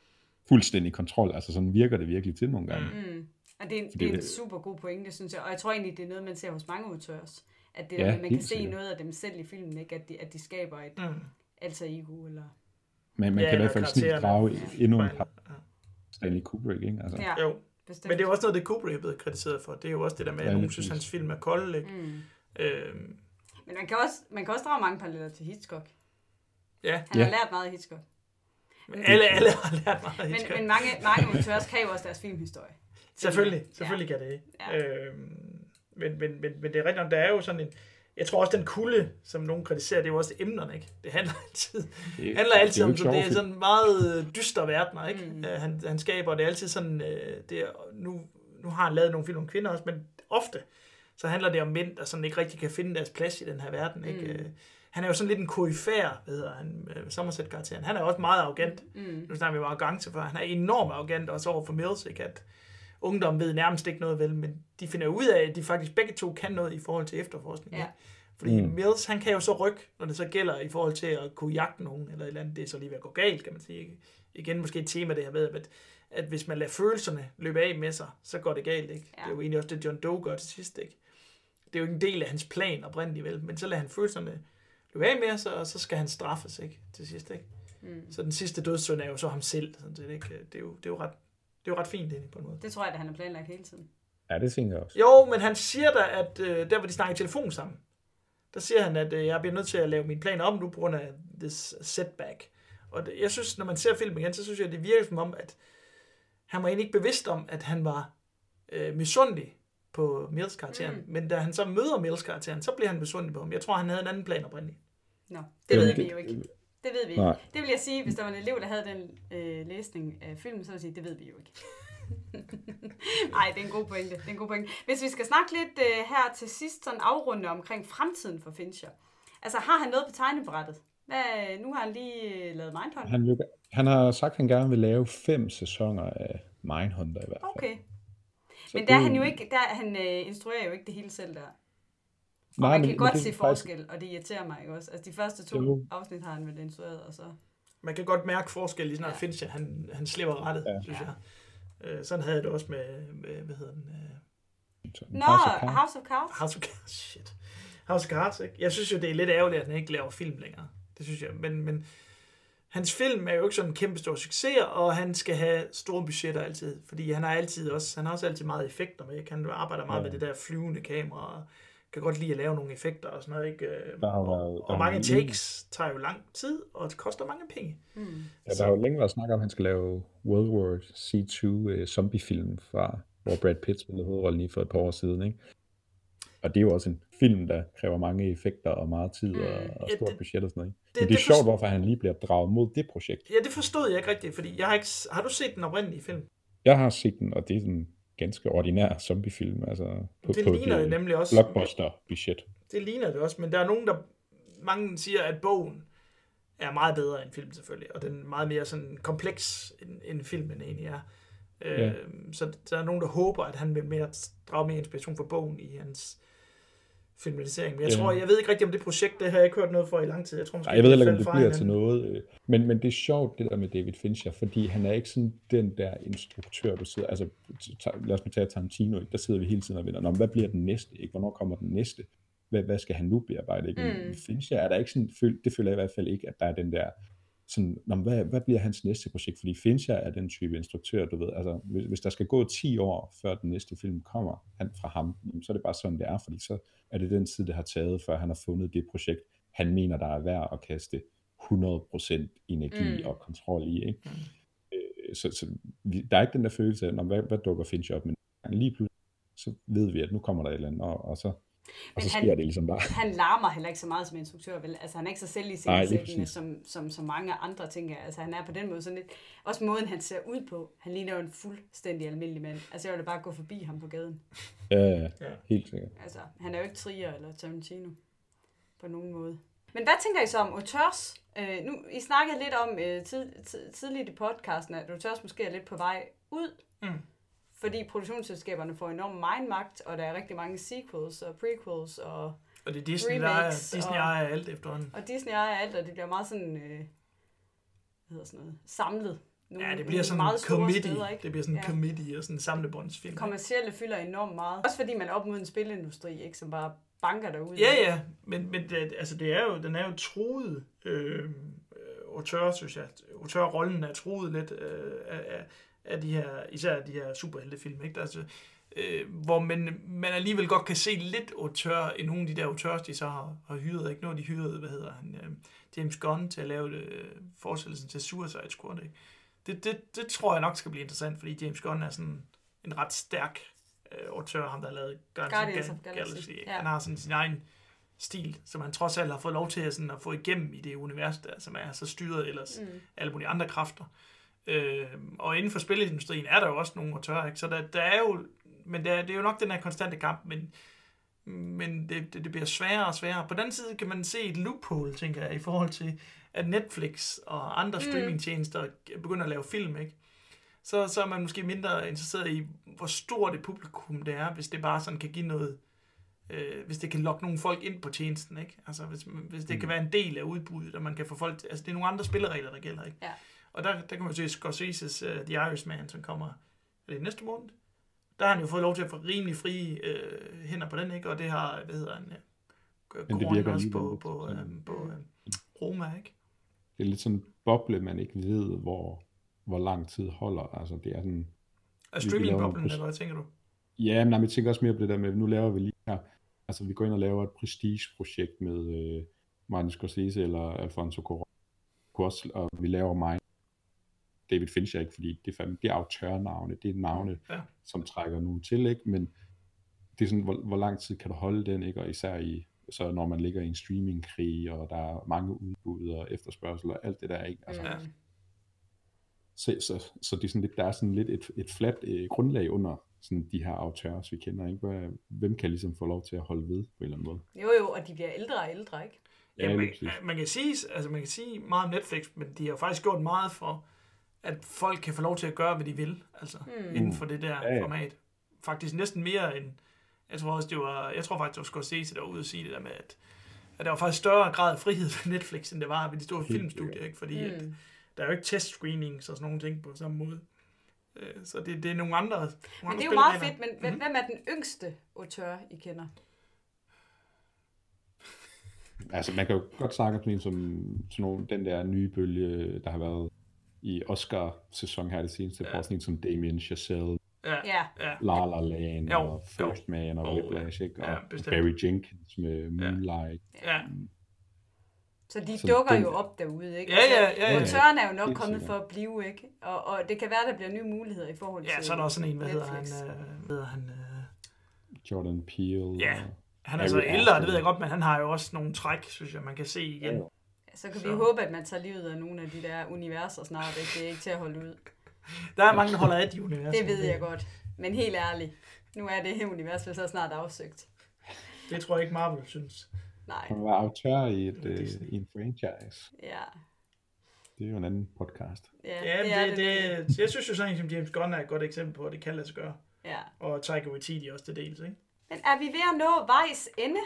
fuldstændig kontrol, altså sådan virker det virkelig til nogle gange. Mm. Mm. Og det er, en, det er en det- super god pointe, synes jeg. Og jeg tror egentlig, det er noget, man ser hos mange også. At det Ja, man kan se sikkert. noget af dem selv i filmen, ikke? At, de, at de skaber et Mm. alter ego. Eller... Men man Ja, kan i hvert fald snit drage endnu en par Stanley Kubrick, ikke? Altså, Ja, Jo, bestemt. men det er jo også noget, det Kubrick er blevet kritiseret for. Det er jo også det der med, at Ja, nogen synes, hans film er kolde, ikke? Mm. Øhm, Men man kan, også, man kan også drage mange paralleller til Hitchcock. ja, Han Ja. har lært meget af Hitchcock. men alle, alle har lært meget af Men, Hitchcock. men mange, mange autører skriver også deres filmhistorie. Selvfølgelig, Ja. selvfølgelig kan det ikke. Ja. Øhm, men, men, men, men det er rigtigt der er jo sådan en... Jeg tror også, den kulde, som nogen kritiserer, det er jo også emnerne, ikke? Det handler altid, det, handler altid jo om, så det er sådan meget øh, dyster verdener, ikke? Mm. Mm. Han, han skaber, og det er altid sådan, øh, det er, nu, nu har han lavet nogle film om kvinder også, men ofte, så handler det om mænd, der sådan ikke rigtig kan finde deres plads i den her verden, ikke? Mm. Øh, Han er jo sådan lidt en koryfær, hvad hedder han, øh, Somerset-karakteren. Han er også meget arrogant. Mm. Nu snakker vi om arrogance, for han er enormt arrogant også over for Mills, ikke? At ungdom ved nærmest ikke noget vel, men de finder ud af, at de faktisk begge to kan noget i forhold til efterforskning. Ja. Fordi Mm. mm. Mills, han kan jo så rykke, når det så gælder i forhold til at kunne jagte nogen, eller et eller andet, det er så lige ved at gå galt, kan man sige. ikke? Igen måske et tema, det her med, at, at hvis man lader følelserne løbe af med sig, så går det galt, ikke? Ja. Det er jo egentlig også det, John Doe gør til sidst, ikke? Det er jo ikke en del af hans plan oprindeligt, vel? Men så lader han følelserne løbe af med sig, og så skal han straffes, ikke? Til sidst, ikke? Mm. Så den sidste dødssynd er jo så ham selv, sådan set, ikke? Det er jo, det er jo ret, det er jo ret fint egentlig på en måde. Det tror jeg, at han har planlagt hele tiden. Ja, det tænker jeg også. Jo, men han siger da, at øh, der hvor de snakker i telefon sammen, der siger han, at øh, jeg bliver nødt til at lave mine planer om nu på grund af this setback. Og det, jeg synes, når man ser filmen igen, så synes jeg, at det virker som om, at han var egentlig ikke bevidst om, at han var øh, misundelig på Mills karakteren. Mm. Men da han så møder Mills karakteren, så bliver han misundelig på ham. Jeg tror, han havde en anden plan oprindeligt. Nå, det Jamen, ved vi det- jo ikke. Det ved vi ikke. Nej. Det vil jeg sige, hvis der var en elev, der havde den øh, læsning af filmen, så vil jeg sige, det ved vi jo ikke. Nej, det er en god pointe. Det er en god pointe. Hvis vi skal snakke lidt øh, her til sidst, sådan afrunde omkring fremtiden for Fincher. Altså, har han noget på tegnebrættet? Hvad, nu har han lige øh, lavet Mindhunter. Han, vil, han har sagt, at han gerne vil lave fem sæsoner af Mindhunter i hvert fald. Okay. Så Men der er det- han jo ikke, der, han øh, instruerer jo ikke det hele selv der. Nej, man men- kan men godt er se faktisk- forskel, og det irriterer mig ikke også. Altså, de første to Jo. afsnit har han vel instrueret, og så... Man kan godt mærke forskel, lige snart Ja. Fincher, han, han slipper rettet, Ja. ja. synes jeg. Øh, sådan havde jeg det også med, med hvad hedder den? Øh, Nå, House of Cards. House of Cards. House of Cards, shit. House of Cards, ikke? Jeg synes jo, det er lidt ærgerligt, at han ikke laver film længere. Det synes jeg. Men, men hans film er jo ikke sådan en kæmpe stor succes, og han skal have store budgetter altid. Fordi han har altid også, han har også altid meget effekter med. Ikke? Han arbejder meget Ja. med det der flyvende kamera, og kan godt lide at lave nogle effekter og sådan noget. Ikke? Øh, Der har og, været- der og har mange takes tager jo lang tid, og det koster mange penge. Mm. Ja, der har jo længe været snak om, at han skal lave World War C2 uh, zombiefilm fra, hvor Brad Pitt spillede hovedrollen i for et par år siden. Ikke? Og det er jo også en film, der kræver mange effekter og meget tid og, og Ja, stort det- budget og sådan noget. Ikke? det- Men det er det sjovt, hvorfor han lige bliver draget mod det projekt. Ja, det forstod jeg ikke rigtigt, fordi jeg har ikke... Har du set den oprindelige film? Jeg har set den, og det er sådan ganske ordinær zombiefilm, altså på, Det på ligner det nemlig også. blockbuster-budget. Det ligner det også, men der er nogen, der... Mange siger, at bogen er meget bedre end film selvfølgelig, og den er meget mere sådan kompleks, end, end filmen egentlig er. Ja. Øh, så der er nogen, der håber, at han vil mere drage mere inspiration fra bogen i hans filmatisering. Men jeg Ja. tror, jeg ved ikke rigtigt om det projekt, det har jeg ikke hørt noget for i lang tid. Jeg tror måske, Nej, jeg ved heller ikke, om det bliver til noget. øh, Men, men det er sjovt, det der med David Fincher, fordi han er ikke sådan den der instruktør, du sidder, altså lad os nu tage Tarantino, der sidder vi hele tiden og venter, Nå, hvad bliver den næste, ikke? hvornår kommer den næste, hvad, hvad skal han nu bearbejde, ikke? Mm. Fincher er der ikke sådan, det føler jeg i hvert fald ikke, at der er den der, sådan, Nå, hvad, hvad bliver hans næste projekt, fordi Fincher er den type instruktør, du ved, altså hvis, hvis der skal gå 10 år, før den næste film kommer han, fra ham, så er det bare sådan, det er, fordi så er det den tid, det har taget, før han har fundet det projekt, han mener, der er værd at kaste 100% energi Mm. mm. og kontrol i. Ikke? Øh, så, så vi, der er ikke den der følelse af, "Nå, hvad, hvad dukker Fincher op, men lige pludselig, så ved vi, at nu kommer der et eller andet, og, og så, og Men så han- sker det ligesom bare. Han larmer heller ikke så meget som instruktør, vel? Altså, han er ikke så selv i præcis. som, som, som mange andre tænker. Altså, han er på den måde sådan lidt... Også måden, han ser ud på. Han ligner jo en fuldstændig almindelig mand. Altså, jeg ville bare gå forbi ham på gaden. Ja, ja, Ja. helt sikkert. Altså, han er jo ikke Trier eller Tarantino på nogen måde. Men hvad tænker I så om auteurs? Øh, nu, I snakkede lidt om øh, tid, tid, tidligt i podcasten, at auteurs måske er lidt på vej ud. Mm. Fordi produktionsselskaberne får enorm mindmagt, og der er rigtig mange sequels og prequels, og, Og det er Disney, der er, Remakes Disney og- ejer alt efterhånden. og Disney ejer alt, og det bliver meget sådan, øh, hvad hedder sådan noget, samlet. Nogle, Ja, det bliver sådan meget committee. steder, ikke? det bliver sådan en Ja. committee og sådan en samlebåndsfilm. Kommercielle fylder enormt meget. Også fordi man er op mod en spilindustri, ikke, som bare banker derud. Ja, ja, men, men det, altså det er jo, den er jo truet, øh, øh, autør, synes jeg. Autørrollen er truet lidt øh, af, af, af de her, især de her superheltefilm, ikke? Der, altså, øh, hvor man, man alligevel godt kan se lidt autør i nogle af de der autørs, de så har, har hyret, ikke? Har de hyret, hvad hedder han, øh, James Gunn til at lave øh, forestillelsen til Suicide Squad, ikke? Det, det, det tror jeg nok skal blive interessant, fordi James Gunn er sådan en ret stærk øh, autør, ham der har lavet Guardians, Guardians of of Gal- Galaxy, Galaxy. ikke? ja. Han har sådan sin egen stil, som han trods alt har fået lov til at, sådan, at få igennem i det univers, der, som er så styret ellers Mm. alle mulige andre kræfter. Øh, og inden for spilindustrien er der jo også nogle autører, ikke? så der, der er jo, men der, det er jo nok den her konstante kamp, men, men det, det, det bliver sværere og sværere. På den anden side kan man se et loophole, tænker jeg, i forhold til, at Netflix og andre Mm. streamingtjenester begynder at lave film, ikke? Så, så er man måske mindre interesseret i, hvor stort et publikum det er, hvis det bare sådan kan give noget, øh, hvis det kan lokke nogle folk ind på tjenesten, ikke? Altså hvis, hvis det mm. kan være en del af udbuddet, og man kan få folk altså det er nogle andre spilleregler, der gælder, ikke? Ja. Og der, der kan man se Scorsese's uh, The Irishman, som kommer, er det næste måned? Der har han jo fået lov til at få rimelig frie øh, hænder på den, ikke? Og det har, hvad hedder han, øh, Korn også på, på, øh, på øh, Roma, ikke? Det er lidt sådan en boble, man ikke ved, hvor, hvor lang tid holder. Altså det er sådan, nogle streamingboblen, eller hvad tænker du? Ja, men nej, jeg tænker også mere på det der med, nu laver vi lige her, altså vi går ind og laver et prestige-projekt med øh, Martin Scorsese eller Alfonso Cuarón, og vi laver mig. David Fincher, ikke? Fordi det er, fandme, det er autørnavne, det er navne, Ja. som trækker nogen til, ikke? Men det er sådan, hvor, hvor lang tid kan du holde den, ikke? Og især i, så når man ligger i en streamingkrig, og der er mange udbud og efterspørgsel og alt det der, ikke? Altså, Ja. så, så, så det er sådan lidt, der er sådan lidt et, et fladt øh, grundlag under sådan de her autører, vi kender, ikke? Hvad, hvem kan ligesom få lov til at holde ved på en eller anden måde? Jo jo, og de bliver ældre og ældre, ikke? Ja, Ja, man, man, kan sige, altså man kan sige meget om Netflix, men de har faktisk gjort meget for, at folk kan få lov til at gøre, hvad de vil, altså mm. inden for det der Ja, ja, format. Faktisk næsten mere end, jeg tror også, det var, jeg tror faktisk, det var Scorsese, der var ude og sige det der med, at, at der var faktisk større grad af frihed ved Netflix, end det var ved de store filmstudier, ikke? Fordi mm. at, der er jo ikke test-screenings og sådan nogle ting på samme måde. Øh, Så det, det er nogle andre nogle Men det er jo meget fedt, men mm-hmm. hvem er den yngste autør, I kender? Altså, man kan jo godt snakke om sådan en som sådan nogle, den der nye bølge, der har været i Oscar-sæson her det seneste, ja. sådan en som Damien Chazelle, Ja, Ja. ja. La La Land Jo, og First jo. Man og Whiplash, ikke? ja, Og bestemt. Barry Jenkins med Moonlight. ja. Så de Så dukker den- jo op derude, ikke? Ja, ja, ja, ja. Autøren er jo nok Helt kommet for at blive, ikke? Og, og det kan være, der bliver nye muligheder i forhold til Ja, så er der også sådan en, hvad hedder han, øh, hvad hedder han, øh, Jordan Peele. Ja, han er så ældre, det ved jeg godt, men han har jo også nogle træk, synes jeg, man kan se igen. Ja. Så kan Så- vi håbe, at man tager livet af nogle af de der universer snart, ikke? Det er ikke til at holde ud. Der er mange, der holder af de universer. Det ved jeg godt. Men helt ærligt, nu er det her univers så snart afsøgt. Det tror jeg ikke, Marvel synes. Nej, Han var autør i, et, øh, i en franchise. ja. Det er jo en anden podcast. Ja, Ja, det, er det, det, det, det, jeg synes jo sådan som James Gunn er et godt eksempel på, at det kan lade sig gøre. Ja. Og Taika Waititi også til dels, ikke? Men er vi ved at nå vejs ende?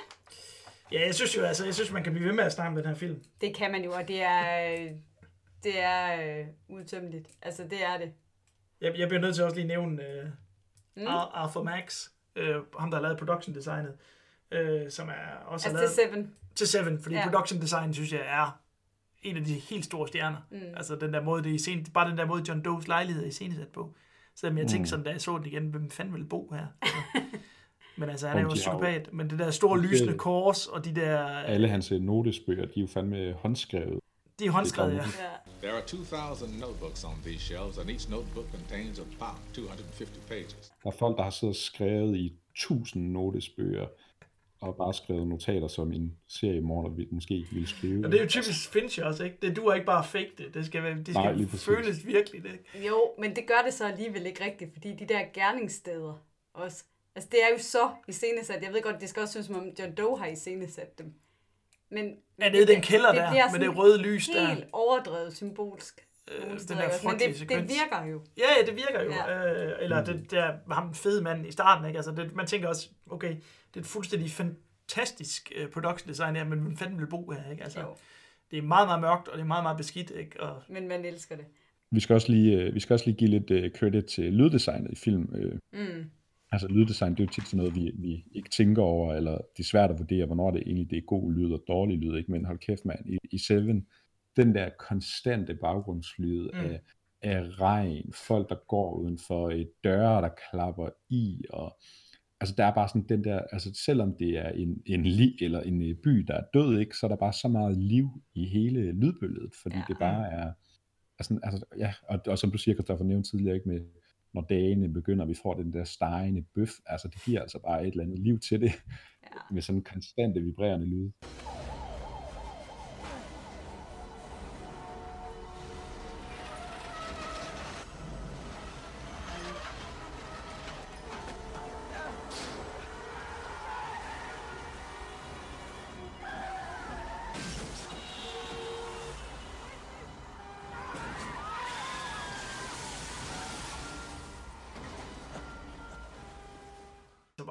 Ja, jeg synes jo, altså, jeg synes, man kan blive ved med at snakke om den her film. Det kan man jo, og det er, øh, det er øh, udtømmeligt. Altså, det er det. Jeg, jeg bliver nødt til også lige at nævne uh, mm. Arthur Max, uh, ham der har lavet production designet, uh, som er også Altså lavet til Seven. til Seven, fordi Ja. production design, synes jeg, er en af de helt store stjerner. Mm. Altså den der måde, det er scene, bare den der måde, John Does lejlighed er iscenesat på. Så jeg tænkte sådan, da jeg så den igen, hvem fanden vil bo her? Altså, men altså, han er jo jo- psykopat. Men det der store de lysende kors, og de der... Alle hans øh, notesbøger, de er jo fandme håndskrevet. De er håndskrevet, ja. There are 2,000 notebooks on these shelves, and each notebook contains about 250 pages. Der er folk, der har siddet og skrevet i tusind notesbøger, og bare skrevet notater, som en seriemorder måske ville skrive. Og det er jo typisk Fincher også, ikke? Det duer ikke bare fake det. Det skal, være, det Nej, skal præcis. føles virkelig, ikke? Jo, men det gør det så alligevel ikke rigtigt, fordi de der gerningssteder også, altså det er jo så iscenesat. Jeg ved godt, det skal også synes, som om John Doe har iscenesat dem. Men Ja, nede i den kælder der, bliver med det røde lys der. Helt overdrevet symbolsk. Øh, den der Men det, det virker jo. Ja, ja, det virker jo. Ja. Øh, eller det der ham fede mand i starten, ikke? Altså, det, man tænker også, okay, det er et fuldstændig fantastisk uh, production design her, men hvem fanden vil bo her, ikke? Altså, Jo. det er meget, meget mørkt, og det er meget, meget beskidt, ikke? Og, Men man elsker det. Vi skal også lige, øh, vi skal også lige give lidt øh, credit til lyddesignet i film. Øh, Mm. Altså lyddesign, det er jo tit sådan noget, vi, vi ikke tænker over, eller det er svært at vurdere, hvornår det egentlig det er god lyd og dårlig lyd, ikke? Men hold kæft, mand, i, i Seven, den der konstante baggrundslyd mm. af, af regn, folk, der går udenfor, øh, døre, der klapper i, og altså der er bare sådan den der, altså selvom det er en, en li, eller en øh, by, der er død, ikke, så er der bare så meget liv i hele lydbilledet, fordi Ja. det bare er, altså, altså ja, og, og som du siger, Christoffer nævnte tidligere, ikke, med, når dagene begynder, vi får den der stegende bøf, altså det giver altså bare et eller andet liv til det, Ja. med sådan konstante vibrerende lyd.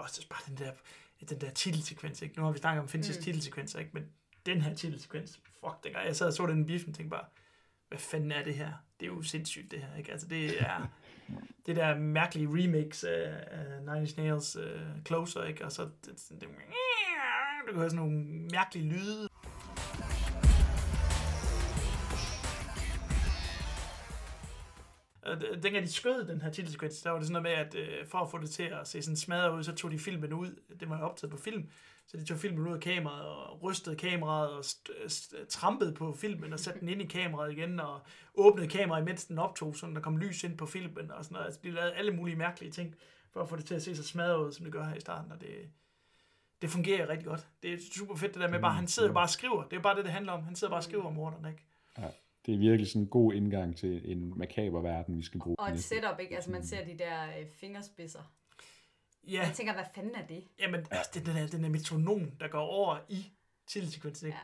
Så var det bare den der, den der titelsekvens, ikke? Nu har vi snakket om Finchers mm. titelsekvenser, ikke? Men den her titelsekvens, fuck, dengang jeg sad og så den i biffen, tænkte bare, hvad fanden er det her? Det er jo sindssygt, det her, ikke? Altså, det er det der mærkelige remix af, af Nine Inch Nails uh, Closer, ikke? Og så det, det, det, du kan høre sådan nogle mærkelige lyde. Dengang de skød den her titelsekvens, der var det sådan noget med, at øh, for at få det til at se sådan smadret ud, så tog de filmen ud. Det var jo optaget på film. Så de tog filmen ud af kameraet og rystede kameraet og trampede på filmen og satte den ind i kameraet igen og åbnede kameraet, imens den optog, så der kom lys ind på filmen og sådan noget. Altså, de lavede alle mulige mærkelige ting for at få det til at se så smadret ud, som det gør her i starten. Og det, det fungerer rigtig godt. Det er super fedt det der med bare, han sidder bare og skriver. Det er bare det, det handler om. Han sidder bare og skriver om morderen, ikke? Ja, det er virkelig sådan en god indgang til en makaber verden, vi skal bruge. Og et setup, ikke? Altså man ser de der øh, fingerspidser. Ja, Jeg tænker, hvad fanden er det? jamen, altså, det er den der, den der metronom, der går over i titelsekvensen, ikke?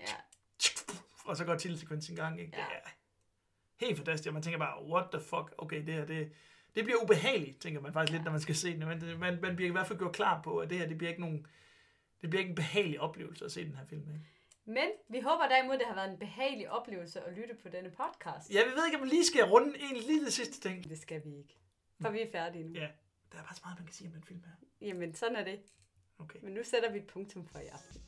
Ja. Ja. Og så går titelsekvensen i gang, ikke? Ja. Det er helt fantastisk, og man tænker bare, what the fuck, okay, det her, det, det bliver ubehageligt, tænker man faktisk lidt, når man skal se den, men det, man, man bliver i hvert fald gjort klar på, at det her, det bliver ikke nogen, det bliver ikke en behagelig oplevelse at se den her film, ikke? Men vi håber derimod, det har været en behagelig oplevelse at lytte på denne podcast. Jeg ved ikke, om vi lige skal runde en lille sidste ting. Det skal vi ikke. For vi er færdige nu. Ja, der er bare så meget, man kan sige om den film her. Jamen, sådan er det. Okay. Men nu sætter vi et punktum for i aften.